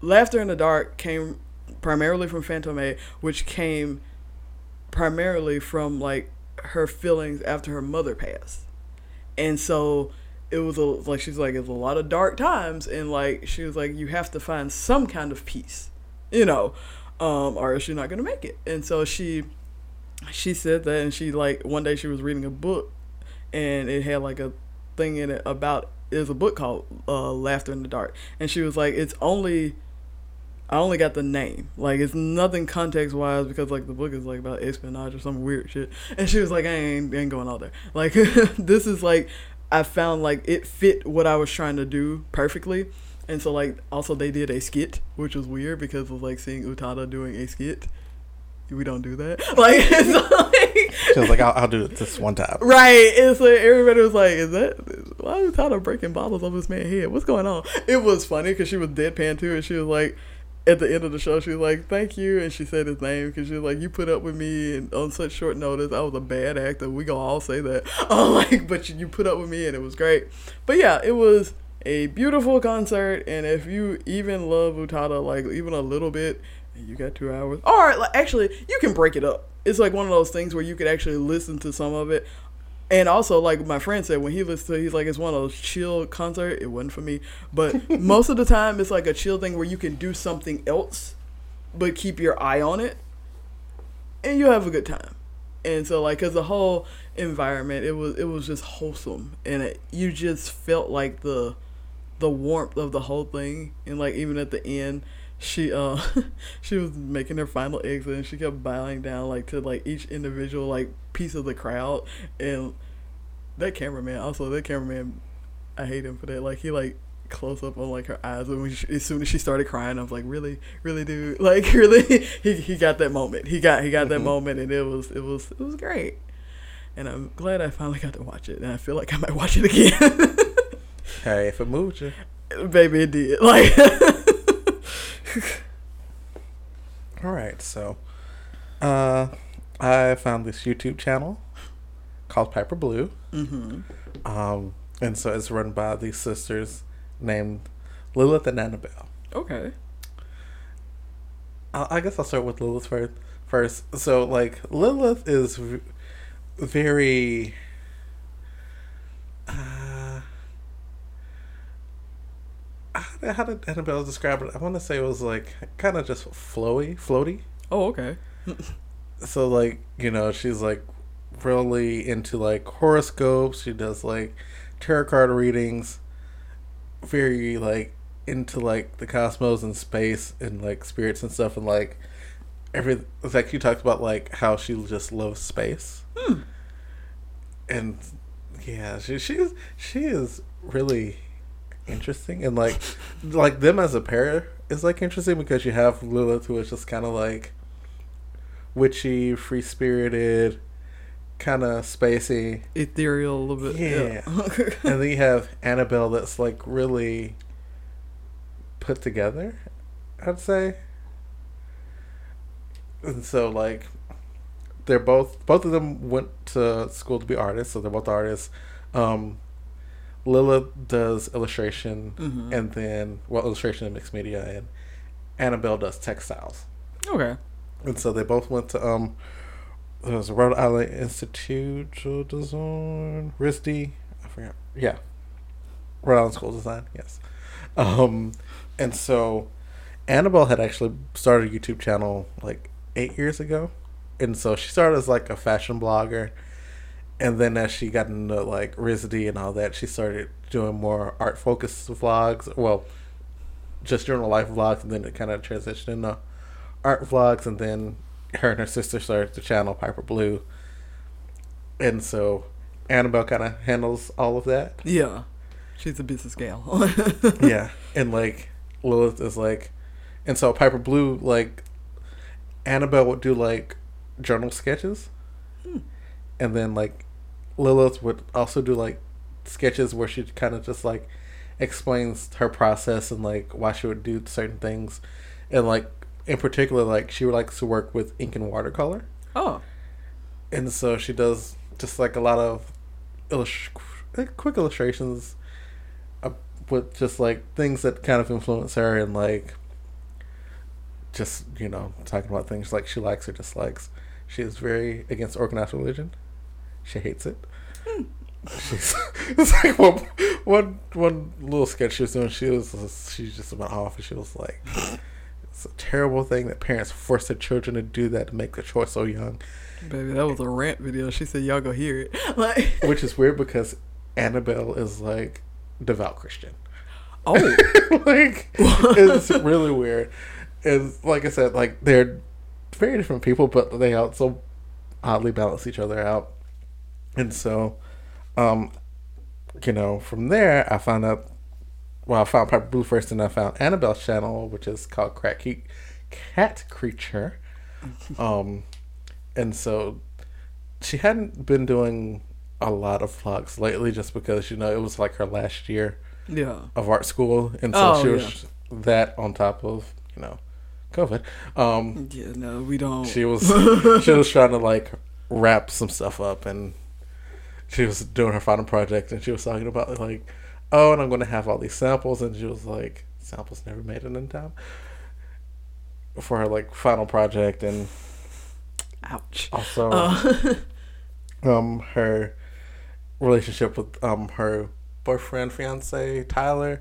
Laughter in the Dark came primarily from Fantôme, which came primarily from like her feelings after her mother passed. And so it was a like she's like it's a lot of dark times and like she was like you have to find some kind of peace, you know, um, or else you're not gonna make it. And so she she said that and she like one day she was reading a book and it had like a thing in it about there's a book called uh, Laughter in the Dark, and she was like, it's only. I only got the name. Like it's nothing context wise because like the book is like about espionage or some weird shit. And she was like, I ain't, ain't going all there. Like this is like I found like it fit what I was trying to do perfectly. And so like also they did a skit, which was weird because of like seeing Utada doing a skit. We don't do that. Like it's like She was like, I'll, I'll do it this one time. Right. It's like everybody was like, is that, why is Tyler breaking bottles off this man's head? What's going on? It was funny because she was deadpan too. And she was like, at the end of the show, she was like, thank you. And she said his name because she was like, you put up with me and on such short notice. I was a bad actor. We gonna all say that. Oh, like, but you, you put up with me and it was great. But yeah, it was a beautiful concert. And if you even love Utada, like even a little bit, you got two hours. Or like, actually, you can break it up. It's like one of those things where you could actually listen to some of it. And also, like my friend said, when he listened to it, he's like, it's one of those chill concert. It wasn't for me. But most of the time, it's like a chill thing where you can do something else, but keep your eye on it. And you'll have a good time. And so, like, cause the whole environment, it was it was just wholesome, and it, you just felt like the the warmth of the whole thing. And like even at the end, she uh she was making her final exit and she kept bowing down like to like each individual like piece of the crowd. And that cameraman also that cameraman I hate him for that. Like he like close up on like her eyes and when she, as soon as she started crying I was like really? Really dude? Like really? He, he got that moment. He got he got that Mhm. moment and it was it was it was great. And I'm glad I finally got to watch it. And I feel like I might watch it again. Hey, if it moved you. baby it did. Like All right, so uh, I found this YouTube channel called Piper Blue. mm-hmm Um, and so it's run by these sisters named Lilith and Annabelle. okay I, I guess I'll start with Lilith first. First, so like Lilith is v- very. Uh, how did, Annabelle describe it? I want to say it was like kind of just flowy, floaty. oh okay So like you know she's like really into like horoscopes. She does like tarot card readings. Very like into like the cosmos and space and like spirits and stuff and like every like you talked about like how she just loves space. Hmm. And yeah, she she's she is really interesting and like like them as a pair is like interesting because you have Lilith who is just kind of like witchy, free spirited, kind of spacey, ethereal a little bit. Yeah. and then you have Annabelle that's like really put together. I'd say. And so like they're both both of them went to school to be artists, so they're both artists. Um Lilith does illustration Mhm. and then well illustration and mixed media and Annabelle does textiles. okay. And so they both went to um it was Rhode Island Institute of Design RISD. I forgot. Yeah. Rhode Island School of Design, yes. Um and so Annabelle had actually started a YouTube channel like eight years ago. And so she started as like a fashion blogger. And then as she got into like RISD and all that, she started doing more art focused vlogs. Well, just journal life vlogs and then it kind of transitioned into art vlogs and then her and her sister started the channel Piper Blue. And so Annabelle kind of handles all of that. Yeah. She's a business gal. yeah, and like Lilith is like, and so Piper Blue like, Annabelle would do like journal sketches, Hmm. and then like Lilith would also do like sketches where she kind of just like explains her process and like why she would do certain things, and like in particular like she likes to work with ink and watercolor, oh, and so she does just like a lot of illust- quick illustrations uh, with just like things that kind of influence her and like just you know talking about things like she likes or dislikes. She is very against organized religion. She hates it. Hmm. She's it's like one, one one little sketch she was doing. She was she just went off and she was like, "It's a terrible thing that parents force their children to do that to make the choice so young." baby, that was a rant video. She said, "Y'all go hear it." Like, Which is weird because Annabelle is like devout Christian. oh, like it's really weird. And like I said, like they're very different people, but they also oddly balance each other out. And so, um, you know, from there I found out. Well, I found Piper Blue first, and I found Annabelle's channel, which is called Crack Cat Creature. Um, and so she hadn't been doing a lot of vlogs lately, just because you know it was like her last year yeah. of art school, and so Oh, she was that on top of you know COVID. Um, Yeah, no, we don't. she was she was trying to like wrap some stuff up, and she was doing her final project, and she was talking about like, oh, and I'm going to have all these samples, and she was like, samples never made it in time for her like final project, and Ouch. also Uh, um her relationship with um her boyfriend fiance Tyler.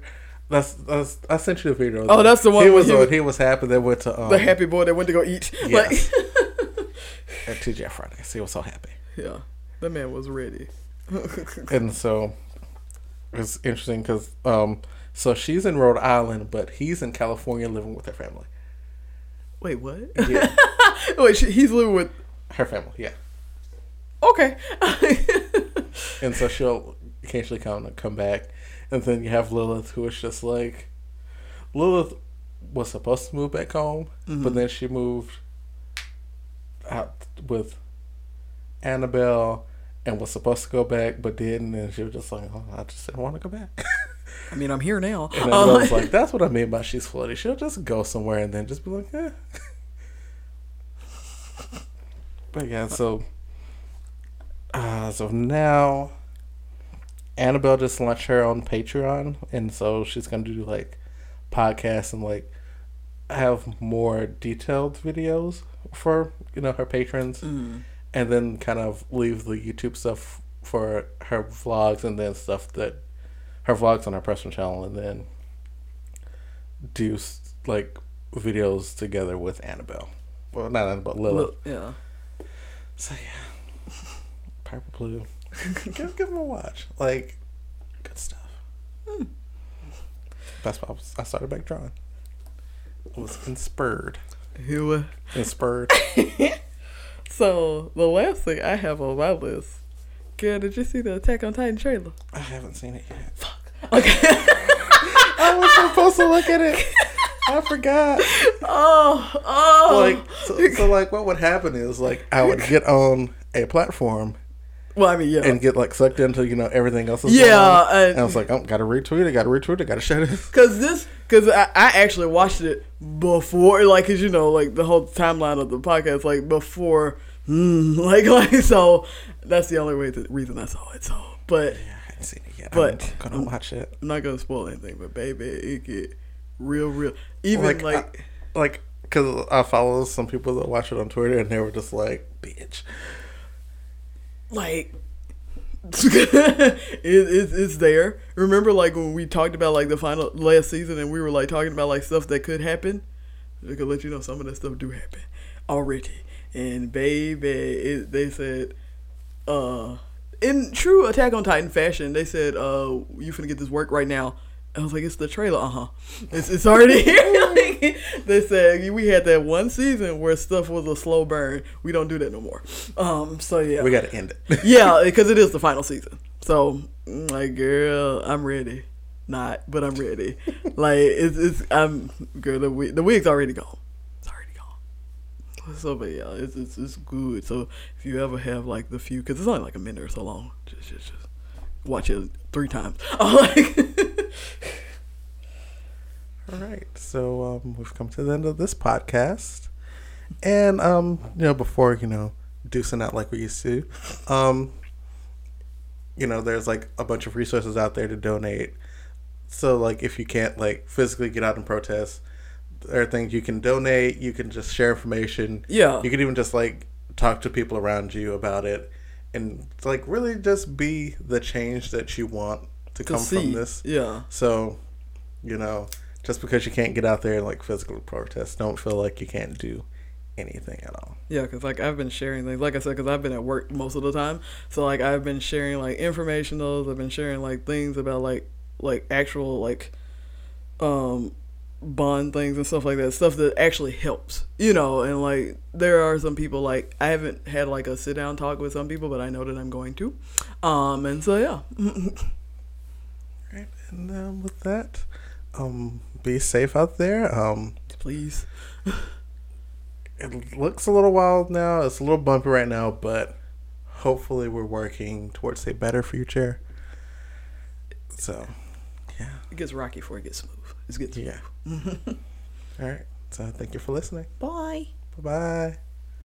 That's that's I sent you the video. Oh, that's the one he was. he he was happy they went to um, the happy boy that went to go eat. Yes. Like, at TJ Fridays. He was so happy, yeah, that man was ready. and so it's interesting because um so she's in Rhode Island, but he's in California living with her family. Wait, what? Yeah, Wait, she, he's living with. her family. Yeah, Okay. and so she'll occasionally come come back, and then you have Lilith, who is just like Lilith was supposed to move back home, but then she moved out with Annabelle and was supposed to go back, but didn't, and she was just like, "Oh, I just didn't want to go back." I mean, I'm here now. And then Uh, I was like, "That's what I mean by she's floaty. She'll just go somewhere and then just be like, eh." but yeah, so uh, so now Annabelle just launched her own Patreon, and so she's gonna do like podcasts and like have more detailed videos for you know her patrons, mm, and then kind of leave the YouTube stuff for her vlogs, and then stuff that her vlogs on her personal channel, and then do like videos together with Annabelle. Well, not Annabelle, Lilith. yeah. So yeah, Piper Blue. give, give them a watch. Like, good stuff. Hmm. That's why I, was, I started back drawing. I was inspired. Here we- Inspired. So the last thing I have on my list, girl, did you see the Attack on Titan trailer? I haven't seen it yet. Fuck. Okay. I was supposed to look at it. I forgot. oh, oh. Like, so, so like, what would happen is like I would get on a platform well, I mean, yeah. and get like sucked into you know everything else. Yeah, going on. and- and I was like, oh, gotta retweet it, gotta retweet it, gotta share this. Cause this, cause I, I actually watched it before, like, cause you know, like the whole timeline of the podcast, like before, mm, like, like, so that's the only way, the reason I saw it. So, but Yeah, I haven't seen it yet. But- I'm gonna watch it. I'm not gonna spoil anything. But baby, it get real, real. Even Like, like, Like, cause I follow some people that watch it on Twitter, and they were just like, "Bitch." Like. it, it's, it's there. Remember, like when we talked about like the final last season, and we were like talking about like stuff that could happen. I could let you know some of that stuff do happen already. And baby, it, they said, uh, in true Attack on Titan fashion, they said, uh, you finna get this work right now. I was like, it's the trailer, uh huh. It's, it's already here. They said we had that one season where stuff was a slow burn. We don't do that no more. Um, so yeah, We gotta end it. yeah, because it is the final season. So, like, girl, I'm ready. Not, but I'm ready. like, it's, it's, I'm, girl, the, wig, the wig's already gone. It's already gone. So, but yeah, it's, it's, it's good. So, if you ever have, like, the few, because it's only like a minute or so long, just, just, just watch it three times. Oh like, All right. So um, we've come to the end of this podcast. And, um, you know, before, you know, deucing out like we used to, um, you know, there's like a bunch of resources out there to donate. So, like, if you can't, like, physically get out and protest, there are things you can donate. You can just share information. yeah. You can even just, like, talk to people around you about it. And, like, really just be the change that you want to, to come see. from this. Yeah. So, you know, just because you can't get out there and like physically protest, don't feel like you can't do anything at all. Yeah, because like I've been sharing things, like I said, because I've been at work most of the time. So like I've been sharing like informationals. I've been sharing like things about like like actual like um bond things and stuff like that. Stuff that actually helps, you know. And like there are some people like I haven't had like a sit down talk with some people, but I know that I'm going to. Um, and so yeah, Right, and um, with that, um, be safe out there. Um, please. it looks a little wild now. It's a little bumpy right now, but hopefully we're working towards a better future. So, yeah, It gets rocky before it gets smooth. It's good. yeah. All right. So thank you for listening. Bye. Bye bye.